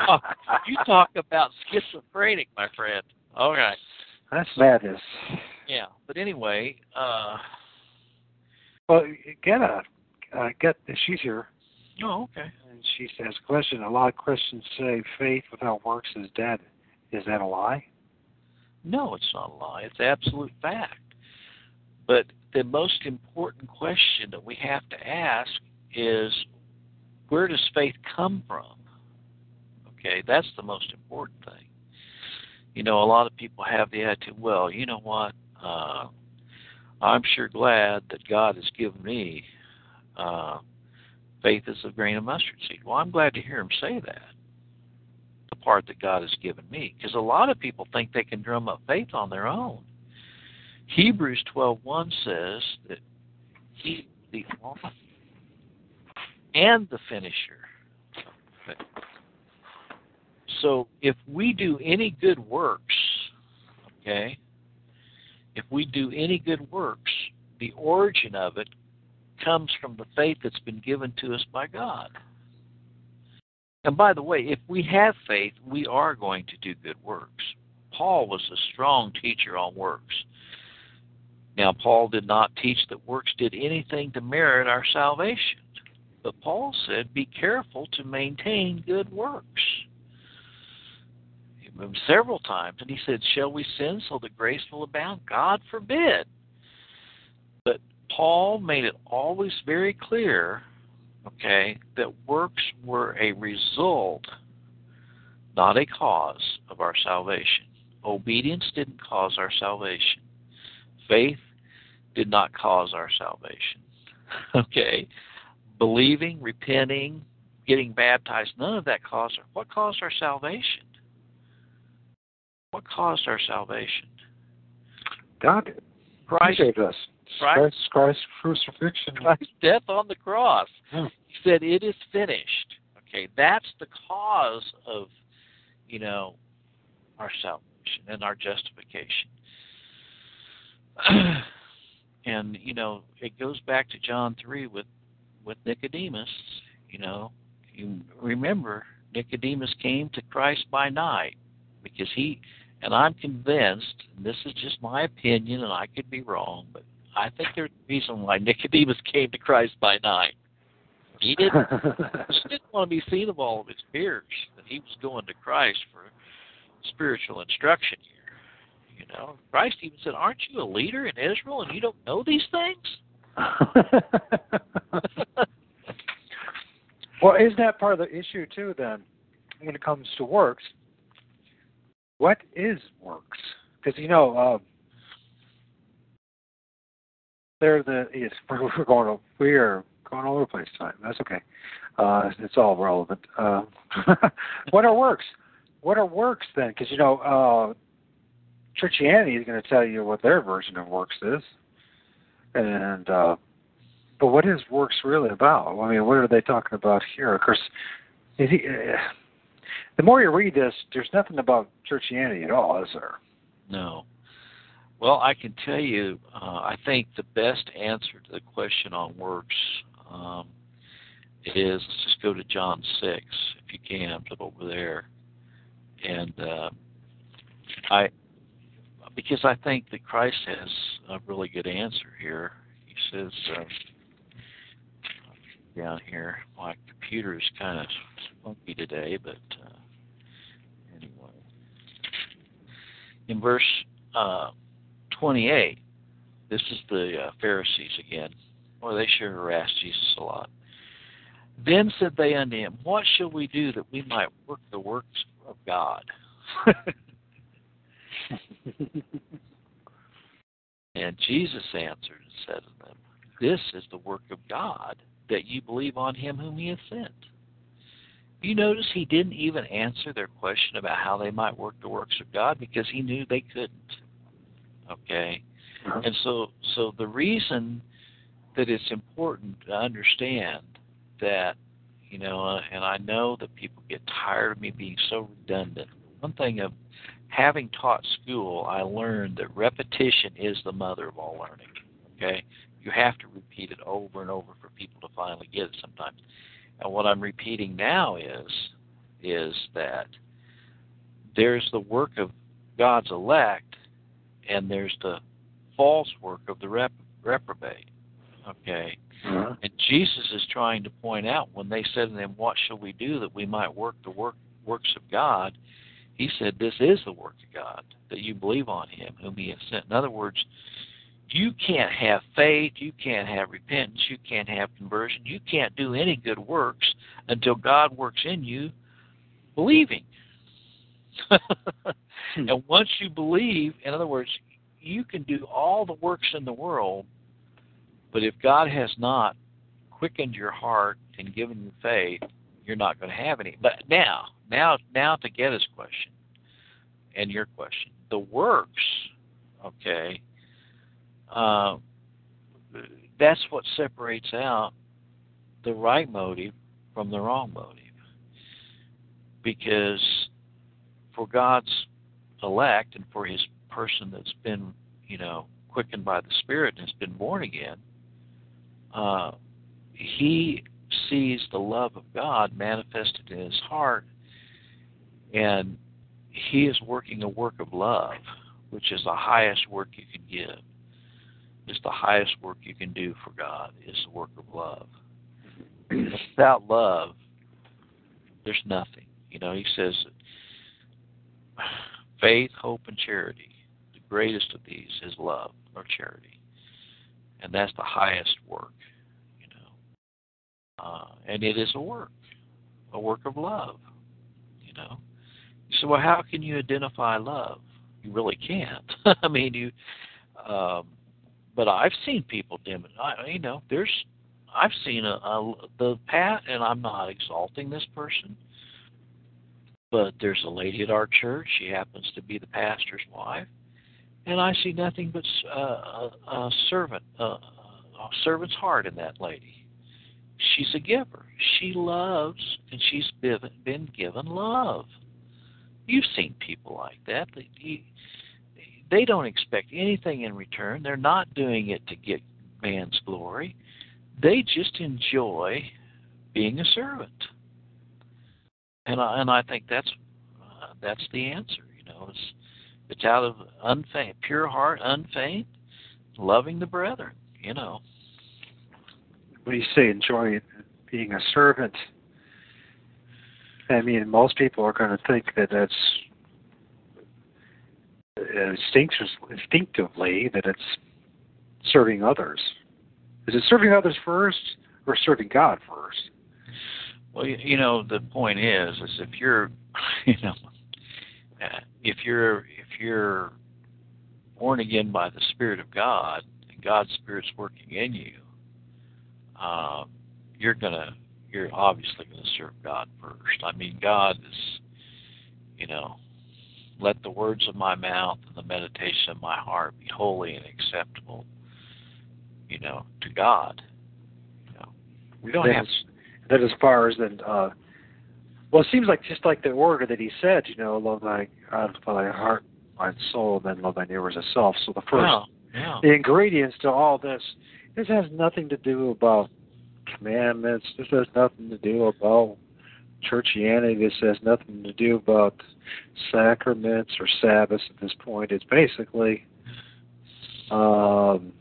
talk, you talk about schizophrenic, my friend. All right. That's madness. Yeah. But anyway, uh Well, get a uh, get. She's here, oh, okay. and she says, "Question: A lot of Christians say faith without works is dead. Is that a lie?" No, it's not a lie. It's absolute fact. But the most important question that we have to ask is where does faith come from? Okay, that's the most important thing. You know, a lot of people have the attitude, well, you know what? Uh, I'm sure glad that God has given me uh, faith as a grain of mustard seed. Well, I'm glad to hear him say that the part that God has given me because a lot of people think they can drum up faith on their own. Hebrews 12:1 says that he the author and the finisher. So if we do any good works, okay, if we do any good works, the origin of it comes from the faith that's been given to us by God. And by the way, if we have faith, we are going to do good works. Paul was a strong teacher on works. Now, Paul did not teach that works did anything to merit our salvation. But Paul said, be careful to maintain good works. Him several times. And he said, Shall we sin so that grace will abound? God forbid. But Paul made it always very clear, okay, that works were a result, not a cause of our salvation. Obedience didn't cause our salvation. Faith did not cause our salvation. Okay? Believing, repenting, getting baptized, none of that caused our what caused our salvation? What caused our salvation? God. Christ saved us. Christ- Christ, Christ's crucifixion. Christ's death on the cross. Hmm. He said, It is finished. Okay, that's the cause of, you know, our salvation and our justification. and, you know, it goes back to John 3 with, with Nicodemus. You know, you remember, Nicodemus came to Christ by night because he, and I'm convinced, and this is just my opinion, and I could be wrong, but I think there's a reason why Nicodemus came to Christ by night. He didn't he didn't want to be seen of all of his peers that he was going to Christ for spiritual instruction here. You know, Christ even said, "Aren't you a leader in Israel and you don't know these things?" well, isn't that part of the issue too? Then, when it comes to works, what is works? Because you know, uh, they're the yes, we're, going we are going all over the place tonight. That's okay. Uh, it's all relevant. Uh, what are works? What are works then? Because you know, uh, Churchianity is going to tell you what their version of works is, and uh, but what is works really about? I mean, what are they talking about here? Of course, is he, uh, the more you read this, there's nothing about Churchianity at all, is there? No. Well, I can tell you, uh, I think the best answer to the question on works um, is let's just go to John 6, if you can, flip over there. And uh, I, because I think that Christ has a really good answer here. He says, uh, down here, my computer is kind of funky today, but uh, anyway. In verse uh, 28, this is the uh, Pharisees again. Or they sure harassed Jesus a lot. Then said they unto him, What shall we do that we might work the works of God? and Jesus answered and said to them, This is the work of God, that you believe on him whom he hath sent. You notice he didn't even answer their question about how they might work the works of God because he knew they couldn't. Okay? Uh-huh. And so so the reason that it's important to understand that you know uh, and I know that people get tired of me being so redundant. One thing of having taught school, I learned that repetition is the mother of all learning. Okay? You have to repeat it over and over for people to finally get it sometimes. And what I'm repeating now is is that there's the work of God's elect and there's the false work of the rep- reprobate. Okay? Uh-huh. And Jesus is trying to point out when they said to him, What shall we do that we might work the work works of God? He said, This is the work of God, that you believe on him whom he has sent. In other words, you can't have faith, you can't have repentance, you can't have conversion, you can't do any good works until God works in you believing. Hmm. and once you believe, in other words, you can do all the works in the world, but if God has not quickened your heart and given you faith, you're not going to have any. But now, now, now to get his question and your question, the works, okay, uh, that's what separates out the right motive from the wrong motive. Because for God's elect and for his person that's been, you know, quickened by the Spirit and has been born again, uh, he sees the love of God manifested in his heart, and he is working a work of love, which is the highest work you can give. Is the highest work you can do for God is the work of love. Without love, there's nothing. You know, he says faith, hope, and charity. The greatest of these is love or charity. And that's the highest work, you know. Uh, and it is a work, a work of love, you know. You say, well, how can you identify love? You really can't. I mean, you. Um, but I've seen people dim it. I, you know, there's, I've seen a, a the pat, and I'm not exalting this person, but there's a lady at our church. She happens to be the pastor's wife, and I see nothing but uh, a, a servant, uh, a servant's heart in that lady. She's a giver. She loves, and she's been, been given love. You've seen people like that. They, they don't expect anything in return. They're not doing it to get man's glory. They just enjoy being a servant. And I, and I think that's uh, that's the answer. You know, it's it's out of unfeigned, pure heart, unfeigned, loving the brethren. You know. When you say enjoy being a servant, I mean most people are going to think that that's instinctively that it's serving others. Is it serving others first or serving God first? Well, you, know, the point is, is if you're, you know, if you're if you're born again by the Spirit of God, and God's Spirit's working in you, uh, you're gonna, you're obviously gonna serve God first. I mean, God is, you know, let the words of my mouth and the meditation of my heart be holy and acceptable, you know, to God. You know, we don't that have. Is, that as far as then, uh, well, it seems like just like the order that he said, you know, love thy God with thy heart, mind, soul, then love thy neighbor as thyself. So the first, Yeah, yeah. the ingredients to all this, this has nothing to do about commandments. This has nothing to do about churchianity. This has nothing to do about sacraments or Sabbaths at this point. It's basically um,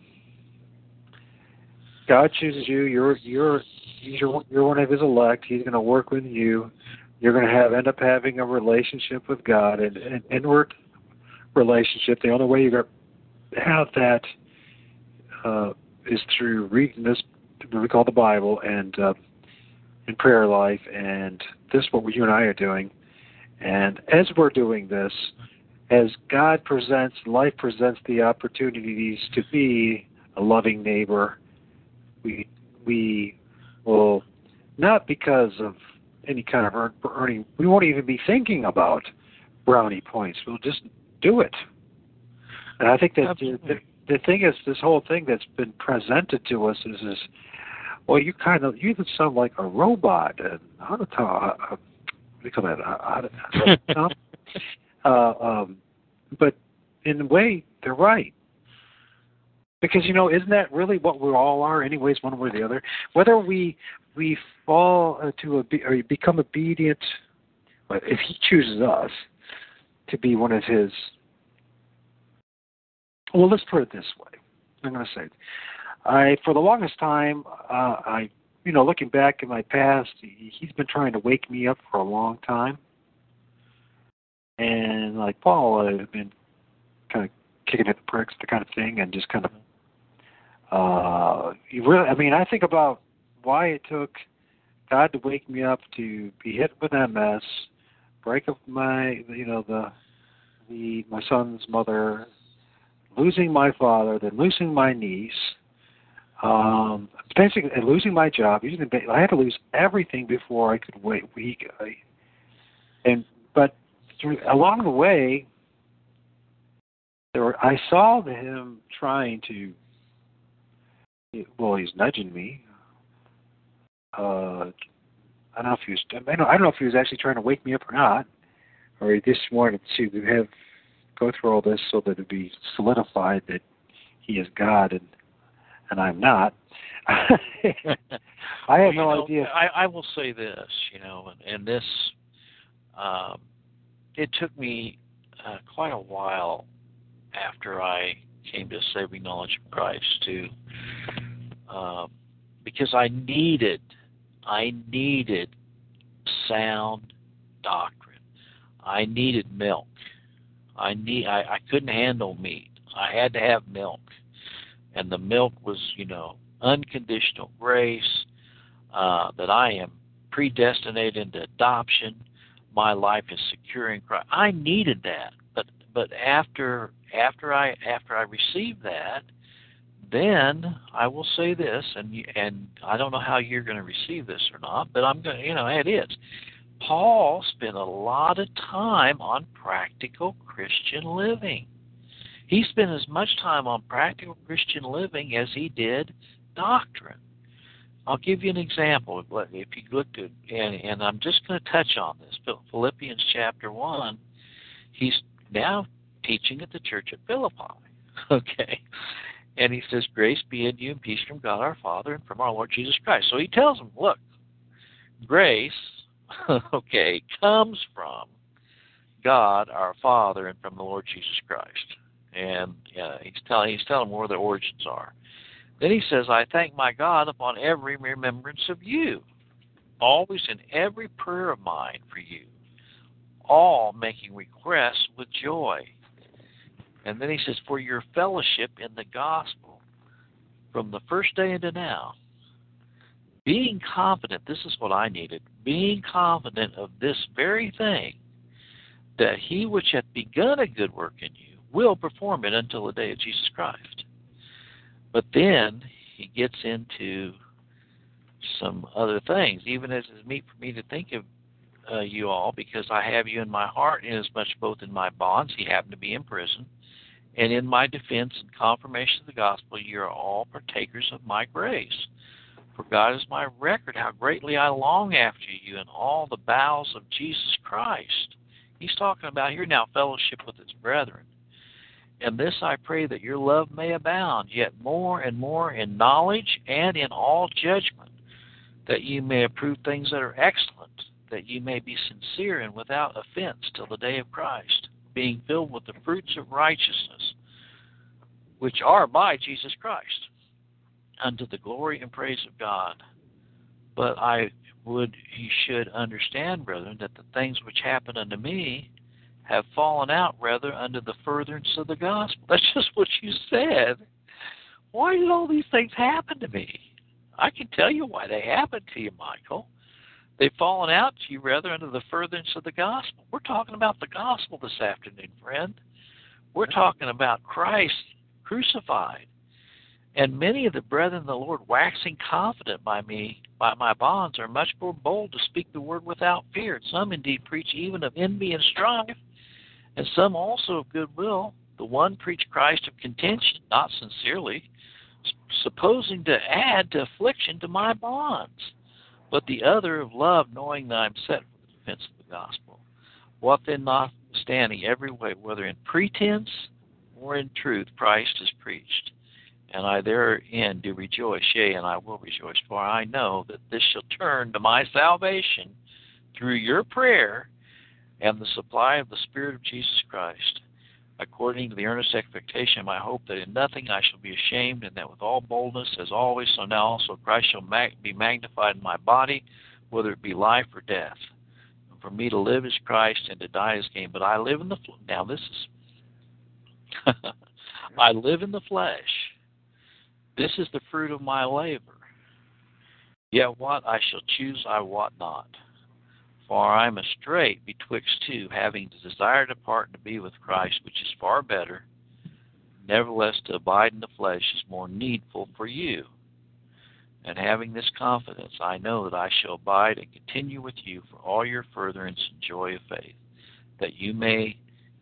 God chooses you. You're you're you're one of His elect. He's going to work with you. You're going to have end up having a relationship with God, and, and inward relationship, the only way you're going to have that uh, is through reading this, what we call the Bible, and uh, in prayer life, and this is what you and I are doing. And as we're doing this, as God presents, life presents the opportunities to be a loving neighbor, we we will not because of any kind of earning, we won't even be thinking about brownie points. We'll just do it. And I think that the, the, the thing is, this whole thing that's been presented to us is, is well, you kind of you sound like a robot and how to talk. Uh, what do you call that? Uh, um, but in a way, they're right. Because you know, isn't that really what we all are, anyways, one way or the other? Whether we we fall to a or become obedient, if He chooses us to be one of His. Well, let's put it this way. I'm going to say, I for the longest time, uh, I you know, looking back in my past, he's been trying to wake me up for a long time. And like Paul, I've been kind of kicking at the pricks, the kind of thing, and just kind of uh, you really, I mean, I think about why it took God to wake me up to be hit with MS, break up my, you know, the, the my son's mother, losing my father, then losing my niece, um, basically losing my job. I had to lose everything before I could wait. Week, and but through, along the way, there were, I saw him trying to well, he's nudging me. Uh, I don't know if he was. I don't, I don't know if he was actually trying to wake me up or not, or he just wanted to have go through all this so that it'd be solidified that he is God and and I'm not. I have no know, idea. I, I will say this, you know, and, and this, um, it took me uh, quite a while after I came to saving knowledge of Christ to uh, because I needed I needed sound doctrine. I needed milk. I need I, I couldn't handle meat. I had to have milk. And the milk was, you know, unconditional grace, uh, that I am predestinated into adoption. My life is secure in Christ. I needed that. But but after after I after I received that, then I will say this, and and I don't know how you're going to receive this or not, but I'm going to, you know, it is. Paul spent a lot of time on practical Christian living. He spent as much time on practical Christian living as he did doctrine. I'll give you an example. If you look at, and, and I'm just going to touch on this, Philippians chapter 1, he's now teaching at the church at Philippi. Okay. And he says, Grace be in you and peace from God our Father and from our Lord Jesus Christ. So he tells them, Look, grace, okay, comes from God our Father and from the Lord Jesus Christ. And uh, he's telling he's telling where their origins are. Then he says, I thank my God upon every remembrance of you, always in every prayer of mine for you, all making requests with joy and then he says, For your fellowship in the gospel from the first day into now, being confident, this is what I needed, being confident of this very thing, that he which hath begun a good work in you will perform it until the day of Jesus Christ. But then he gets into some other things, even as it's meet for me to think of uh, you all, because I have you in my heart, inasmuch both in my bonds, he happened to be in prison, and in my defense and confirmation of the gospel, you are all partakers of my grace. For God is my record, how greatly I long after you in all the bowels of Jesus Christ. He's talking about here now fellowship with his brethren. And this I pray that your love may abound, yet more and more in knowledge and in all judgment, that you may approve things that are excellent, that you may be sincere and without offense till the day of Christ being filled with the fruits of righteousness, which are by Jesus Christ, unto the glory and praise of God. But I would ye should understand, brethren, that the things which happen unto me have fallen out rather under the furtherance of the gospel. That's just what you said. Why did all these things happen to me? I can tell you why they happened to you, Michael. They've fallen out to you rather under the furtherance of the gospel. We're talking about the gospel this afternoon, friend. We're talking about Christ crucified. And many of the brethren of the Lord, waxing confident by me, by my bonds, are much more bold to speak the word without fear. Some indeed preach even of envy and strife, and some also of goodwill. The one preach Christ of contention, not sincerely, supposing to add to affliction to my bonds, but the other of love, knowing that I am set for the defense of the gospel. What then, notwithstanding every way, whether in pretense or in truth, Christ is preached. And I therein do rejoice, yea, and I will rejoice, for I know that this shall turn to my salvation through your prayer and the supply of the Spirit of Jesus Christ according to the earnest expectation of my hope that in nothing I shall be ashamed, and that with all boldness, as always, so now also Christ shall mag- be magnified in my body, whether it be life or death. And for me to live is Christ, and to die is gain. But I live in the flesh. Now this is, I live in the flesh. This is the fruit of my labor. Yet what I shall choose, I wot not. For I am astray betwixt two, having the desire to depart and to be with Christ, which is far better. Nevertheless, to abide in the flesh is more needful for you. And having this confidence, I know that I shall abide and continue with you for all your furtherance and joy of faith, that you may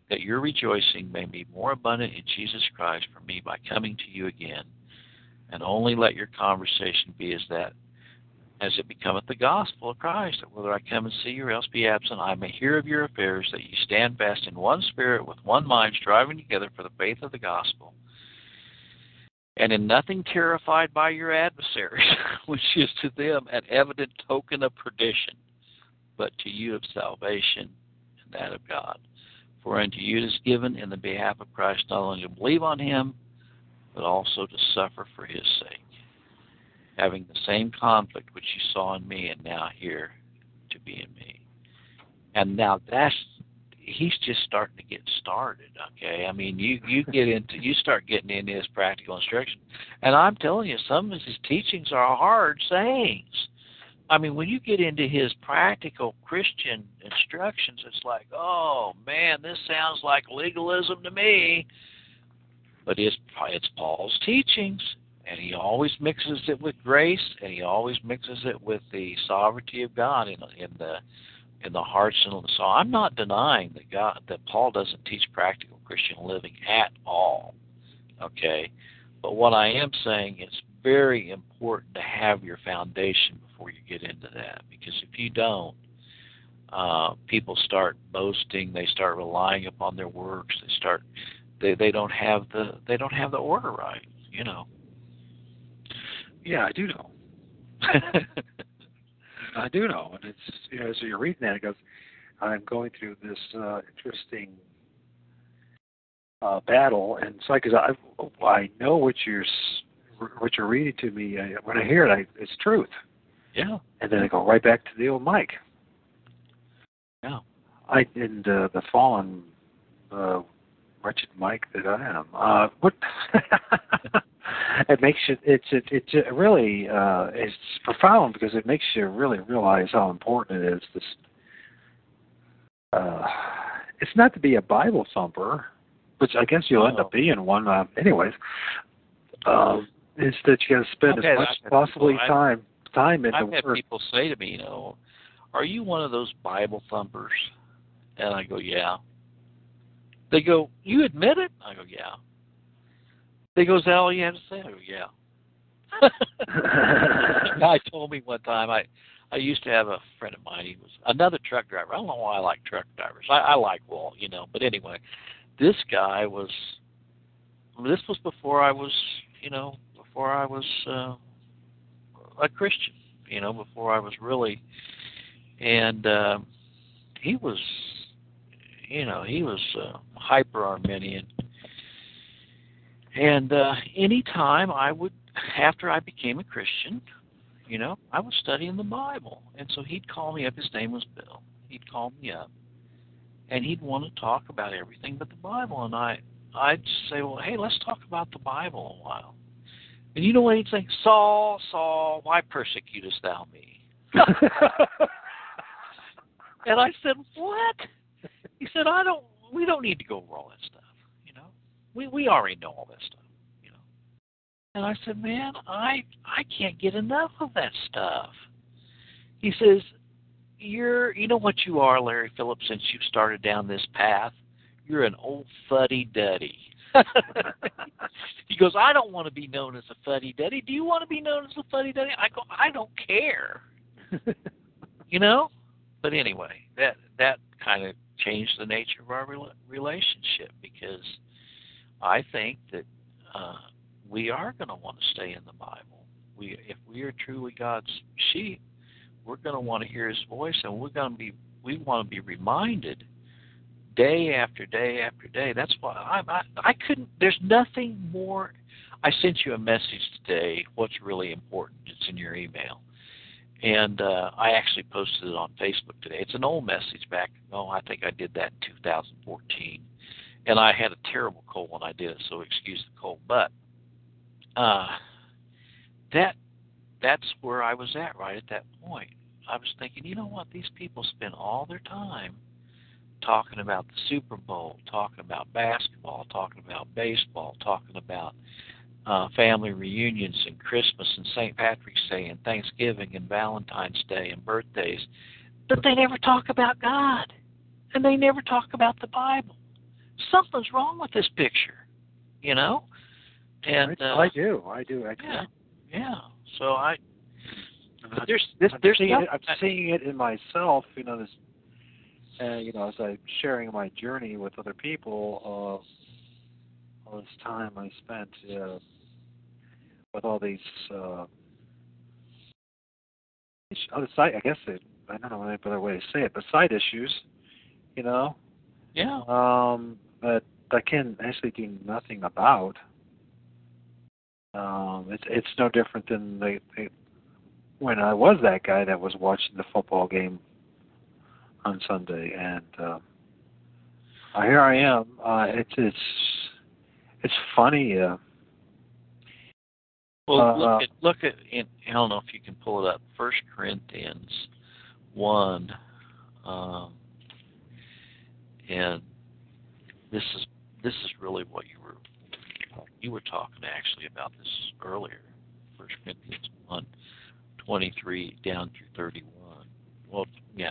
that your rejoicing may be more abundant in Jesus Christ for me by coming to you again. And only let your conversation be as that as it becometh the gospel of Christ, that whether I come and see you or else be absent, I may hear of your affairs, that ye stand fast in one spirit, with one mind, striving together for the faith of the gospel, and in nothing terrified by your adversaries, which is to them an evident token of perdition, but to you of salvation and that of God. For unto you is given in the behalf of Christ not only to believe on him, but also to suffer for his sake having the same conflict which you saw in me and now here to be in me. And now that's he's just starting to get started, okay? I mean you you get into you start getting into his practical instruction. And I'm telling you, some of his teachings are hard sayings. I mean, when you get into his practical Christian instructions, it's like, oh man, this sounds like legalism to me. But it's it's Paul's teachings, and he always mixes it with grace, and he always mixes it with the sovereignty of God in in the in the hearts and so I'm not denying that God that Paul doesn't teach practical Christian living at all. Okay. But what I am saying it's very important to have your foundation before you get into that. Because if you don't, uh, people start boasting, they start relying upon their works, they start they, they don't have the they don't have the order right, you know. Yeah, I do know. I do know, and it's you know, as you're reading that, it goes, I'm going through this uh, interesting uh, battle, and it's like, cause I I know what you're what you're reading to me. I, when I hear it, I, it's truth. Yeah. And then I go right back to the old Mike. Yeah. I and uh, the fallen uh, wretched Mike that I am. Uh, what? it makes you it's it, it's it really uh it's profound because it makes you really realize how important it is this uh it's not to be a bible thumper which i guess you'll end up being one uh, anyways um it's that you got to spend Okay, as much I've- possibly I've- time time in I've the had word people say to me, you know, are you one of those Bible thumpers? And I go, yeah. They go, you admit it? I go, yeah. They go, is that all you have to say? Go, yeah. guy told me one time I I used to have a friend of mine. He was another truck driver. I don't know why I like truck drivers. I, I like Walt, you know. But anyway, this guy was. This was before I was, you know, before I was uh, a Christian. You know, before I was really, and uh, he was, you know, he was uh, hyper Arminian. And uh, anytime I would, after I became a Christian, you know, I was studying the Bible. And so he'd call me up. His name was Bill. He'd call me up. and he'd want to talk about everything but the Bible. And I, I'd say, well, hey, let's talk about the Bible a while. And you know what he'd say? Saul, Saul, why persecutest thou me? and I said, what? He said, I don't. We don't need to go over all that stuff. We we already know all this stuff. You know. And I said, man, I I can't get enough of that stuff. He says, you're you know what you are, Larry Phillips, since you started down this path. You're an old fuddy duddy. he goes, I don't want to be known as a fuddy duddy. Do you want to be known as a fuddy duddy? I go, I don't care. you know? But anyway, that that kind of changed the nature of our relationship because I think that uh, we are going to want to stay in the Bible. We, if we are truly God's sheep, we're going to want to hear His voice, and we're going to be we want to be reminded day after day after day. That's why I, I I couldn't. There's nothing more. I sent you a message today. What's really important? It's in your email, and uh, I actually posted it on Facebook today. It's an old message back. Oh, I think I did that in 2014, and I had a terrible cold when I did it, so excuse the cold. But uh, that that's where I was at right at that point. I was thinking, you know what? These people spend all their time talking about the Super Bowl, talking about basketball, talking about baseball, talking about uh, family reunions and Christmas and St. Patrick's Day and Thanksgiving and Valentine's Day and birthdays, but they never talk about God and they never talk about the Bible. Something's wrong with this picture, you know. And uh, I do, I do, I do. Yeah, yeah. So I there's this, I'm there's seeing it, I'm seeing it in myself. You know, this, uh, you know, as I'm sharing my journey with other people, uh, all this time I spent uh, with all these uh, other side. I guess it, I don't know any other way to say it, but side issues. You know. Yeah. Um, that I can actually do nothing about. Um, it's it's no different than the, the when I was that guy that was watching the football game on Sunday, and uh, here I am. Uh, it's it's it's funny. Uh, well, uh, look at look at. In, I don't know if you can pull it up. First Corinthians one, um, and this is this is really what you were you were talking actually about this earlier. First Corinthians one 23 down through 31. Well, yeah.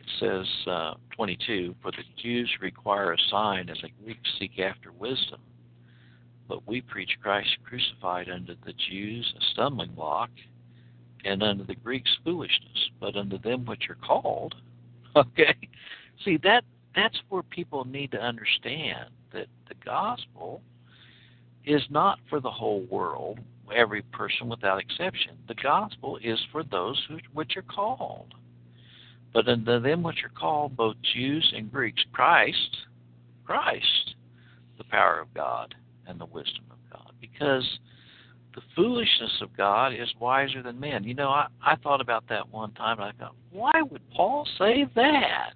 It says uh, 22 For the Jews require a sign, and the Greeks seek after wisdom. But we preach Christ crucified unto the Jews a stumbling block, and unto the Greeks foolishness, but unto them which are called. Okay? See, that that's where people need to understand that the gospel is not for the whole world, every person without exception. The gospel is for those who, which are called. But unto them which are called, both Jews and Greeks, Christ, Christ, the power of God and the wisdom of God. Because the foolishness of God is wiser than men. You know, I, I thought about that one time and I thought, why would Paul say that?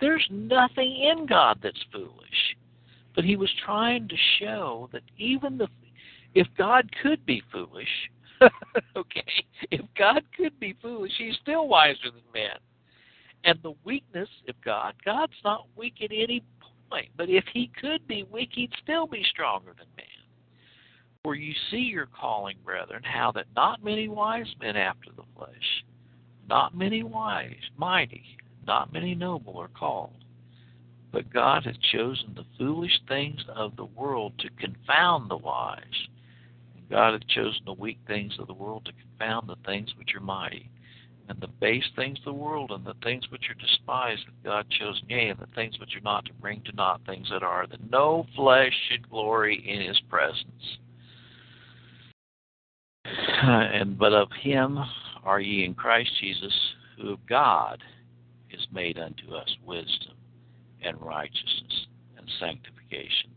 There's nothing in God that's foolish. But he was trying to show that even the if God could be foolish, okay, if God could be foolish, he's still wiser than man. And the weakness of God, God's not weak at any point, but if he could be weak, he'd still be stronger than man. For you see your calling, brethren, how that not many wise men after the flesh, not many wise, mighty, not many noble are called. But God hath chosen the foolish things of the world to confound the wise. God hath chosen the weak things of the world to confound the things which are mighty. And the base things of the world and the things which are despised hath God chosen, yea, and the things which are not to bring to naught things that are, that no flesh should glory in his presence. Uh, and but of him are ye in Christ Jesus, who of God is made unto us wisdom and righteousness and sanctification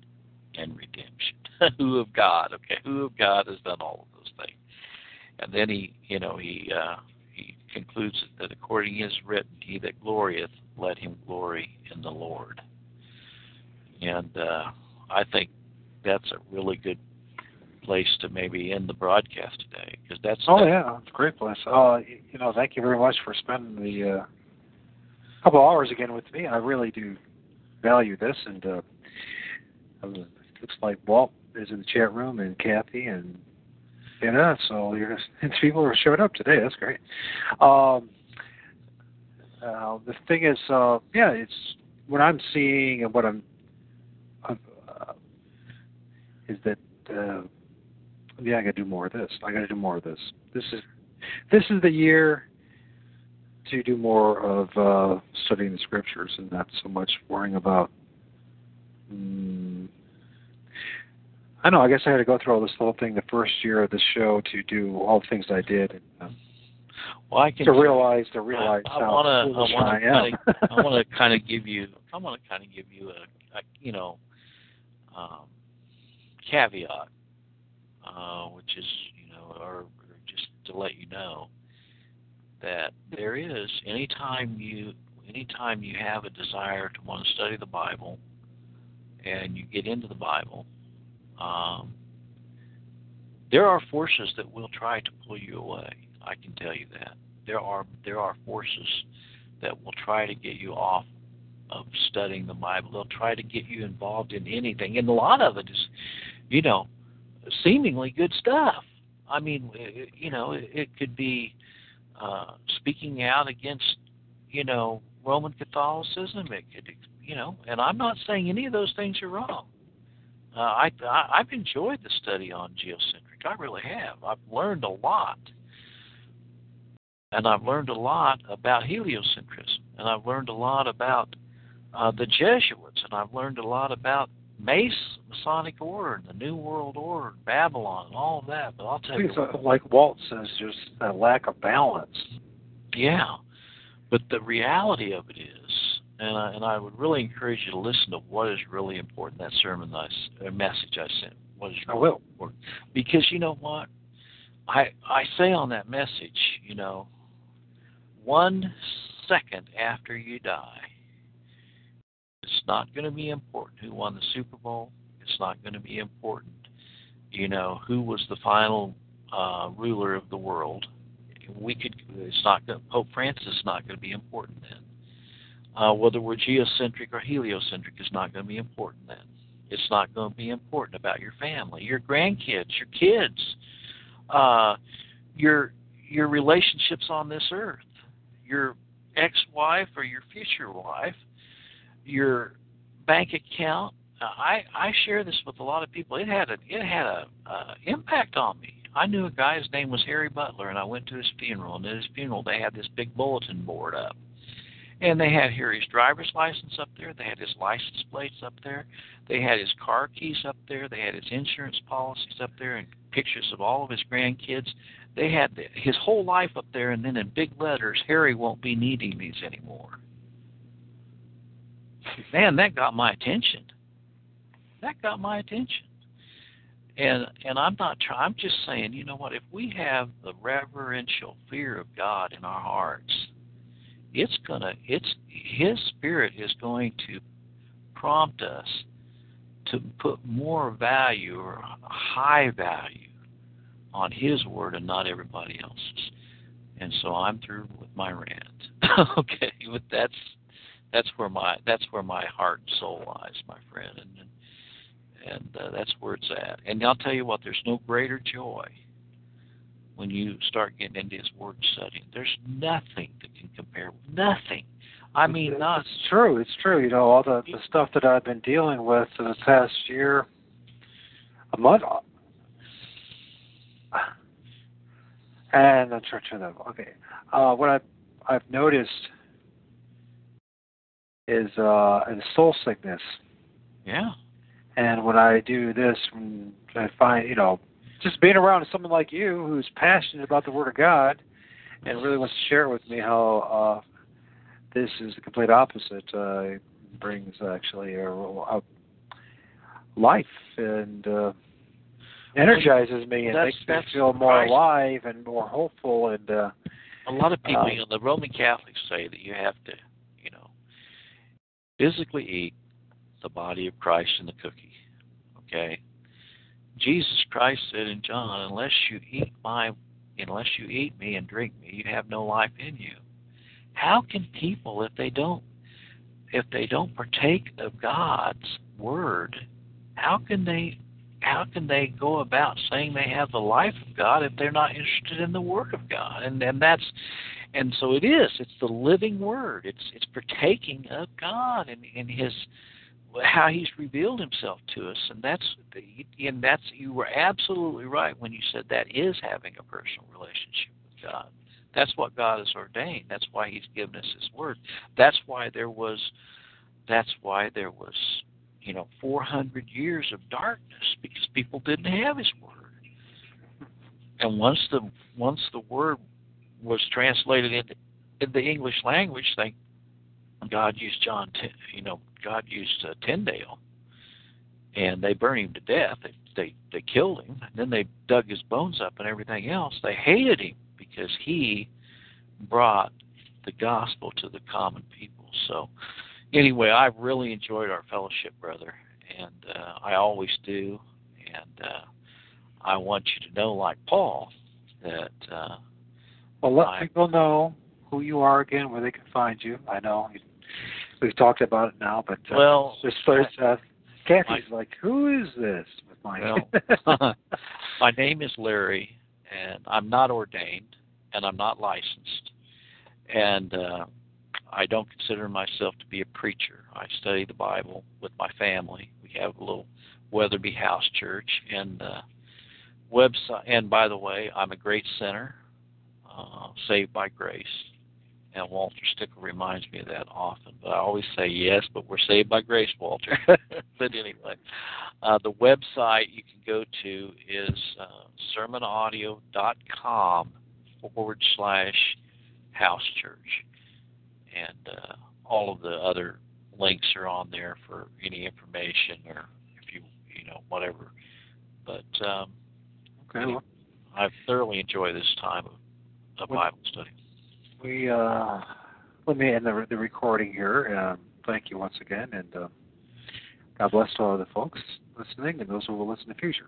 and redemption. who of God? Okay, who of God has done all of those things? And then he, you know, he uh, he concludes that according as written, he that glorieth, let him glory in the Lord. And uh, I think that's a really good place to maybe end the broadcast today because that's oh yeah, it's a great place. Uh, you know, thank you very much for spending the uh, couple hours again with me. I really do value this, and uh, it looks like Walt is in the chat room and Kathy and Anna. So you're people are showing up today. That's great. Um, uh, the thing is, uh, yeah, it's what I'm seeing and what I'm uh, is that uh, yeah, I got to do more of this. I got to do more of this. This is this is the year to do more of uh, studying the scriptures and not so much worrying about. Mm, I know. I guess I had to go through all this whole thing the first year of the show to do all the things I did. And, uh, well, I can to realize to realize I, I how wanna, foolish I wanna I am. Kinda, I want to kind of give you. I want to kind of give you a, a you know, um, caveat, uh, which is you know, or, or just to let you know that there is anytime you anytime you have a desire to want to study the Bible and you get into the Bible, um, there are forces that will try to pull you away. I can tell you that there are there are forces that will try to get you off of studying the Bible. They'll try to get you involved in anything, and a lot of it is, you know, seemingly good stuff. I mean, it, you know, it, it could be uh, speaking out against, you know, Roman Catholicism. It could, you know, and I'm not saying any of those things are wrong. Uh, I, I I've enjoyed the study on geocentric. I really have. I've learned a lot, and I've learned a lot about heliocentrism, and I've learned a lot about uh, the Jesuits, and I've learned a lot about Mace, Masonic Order, the New World Order, Babylon, and all of that. But I'll tell you, uh, like Walt says, just a lack of balance. yeah. But the reality of it is, and I, and I would really encourage you to listen to what is really important. That sermon, I, uh, message I sent, what is I will. important, because you know what, I I say on that message, you know, one second after you die, not going to be important who won the Super Bowl. It's not going to be important, you know, who was the final uh, ruler of the world. We could. It's not. Pope Francis is not going to be important then. Uh, whether we're geocentric or heliocentric is not going to be important then. It's not going to be important about your family, your grandkids, your kids, uh, your your relationships on this earth, your ex-wife or your future wife, your bank account. Uh, I I share this with a lot of people. It had a it had a uh, impact on me. I knew a guy. His name was Harry Butler, and I went to his funeral. And at his funeral, they had this big bulletin board up, and they had Harry's driver's license up there. They had his license plates up there. They had his car keys up there. They had his insurance policies up there, and pictures of all of his grandkids. They had the, his whole life up there, and then in big letters, Harry won't be needing these anymore. Man, that got my attention. That got my attention. And and I'm not trying. I'm just saying, you know what? If we have the reverential fear of God in our hearts, it's gonna. It's His Spirit is going to prompt us to put more value or high value on His Word and not everybody else's. And so I'm through with my rant. okay, but that's that's where my that's where my heart and soul lies, my friend, and and uh, that's where it's at. And I'll tell you what, there's no greater joy when you start getting into His Word studying. There's nothing that can compare. With, Nothing. I mean, not it's true. It's true. You know, all the, the stuff that I've been dealing with for the past year, a month, and I'm to that. Okay, uh, what I've I've noticed is uh, is soul sickness, yeah. and when I do this, when I find you know, just being around someone like you who's passionate about the Word of God, and really wants to share with me how uh, this is the complete opposite. Uh, it brings actually a, a life and uh, energizes me and That's- makes me feel more Christ. alive and more hopeful. And uh, A lot of people, Um, you know, the Roman Catholics say that you have to, physically eat the body of Christ in the cookie. Okay? Jesus Christ said in John, unless you eat my unless you eat me and drink me, you have no life in you. How can people if they don't if they don't partake of God's word, how can they how can they go about saying they have the life of God if they're not interested in the Word of God? And and that's and so it is. It's the living Word. It's it's partaking of God and in His how He's revealed Himself to us, and that's and that's you were absolutely right when you said that is having a personal relationship with God. That's what God has ordained. That's why He's given us His Word. That's why there was. That's why there was you know 400 years of darkness because people didn't have his word and once the once the word was translated into in the english language thank god used john you know god used uh, tyndale. And they burned him to death. They they they killed him. And then they dug his bones up and everything else. They hated him because he brought the gospel to the common people. So anyway, I've really enjoyed our fellowship, brother, and uh, I always do. And uh, I want you to know, like Paul, that uh, Well, let people know who you are again, where they can find you. I know you- we've talked about it now, but uh, well, there's, there's uh, Kathy's like, who is this? With my Well, my name is Larry, and I'm not ordained, and I'm not licensed, and uh, I don't consider myself to be a preacher. I study the Bible with my family. We have a little Weatherby House Church, and uh, website. And by the way, I'm a great sinner, uh, saved by grace. And Walter Stickle reminds me of that often. But I always say yes, but we're saved by grace, Walter. but anyway, uh, the website you can go to is uh, sermonaudio.com forward slash house church. And uh, all of the other links are on there for any information or if you, you know, whatever. But um, okay, well, I've thoroughly enjoyed this time of, of Well- Bible study. we uh, let me end the, the recording here. Um, thank you once again, and uh, God bless all the folks listening and those who will listen in the future.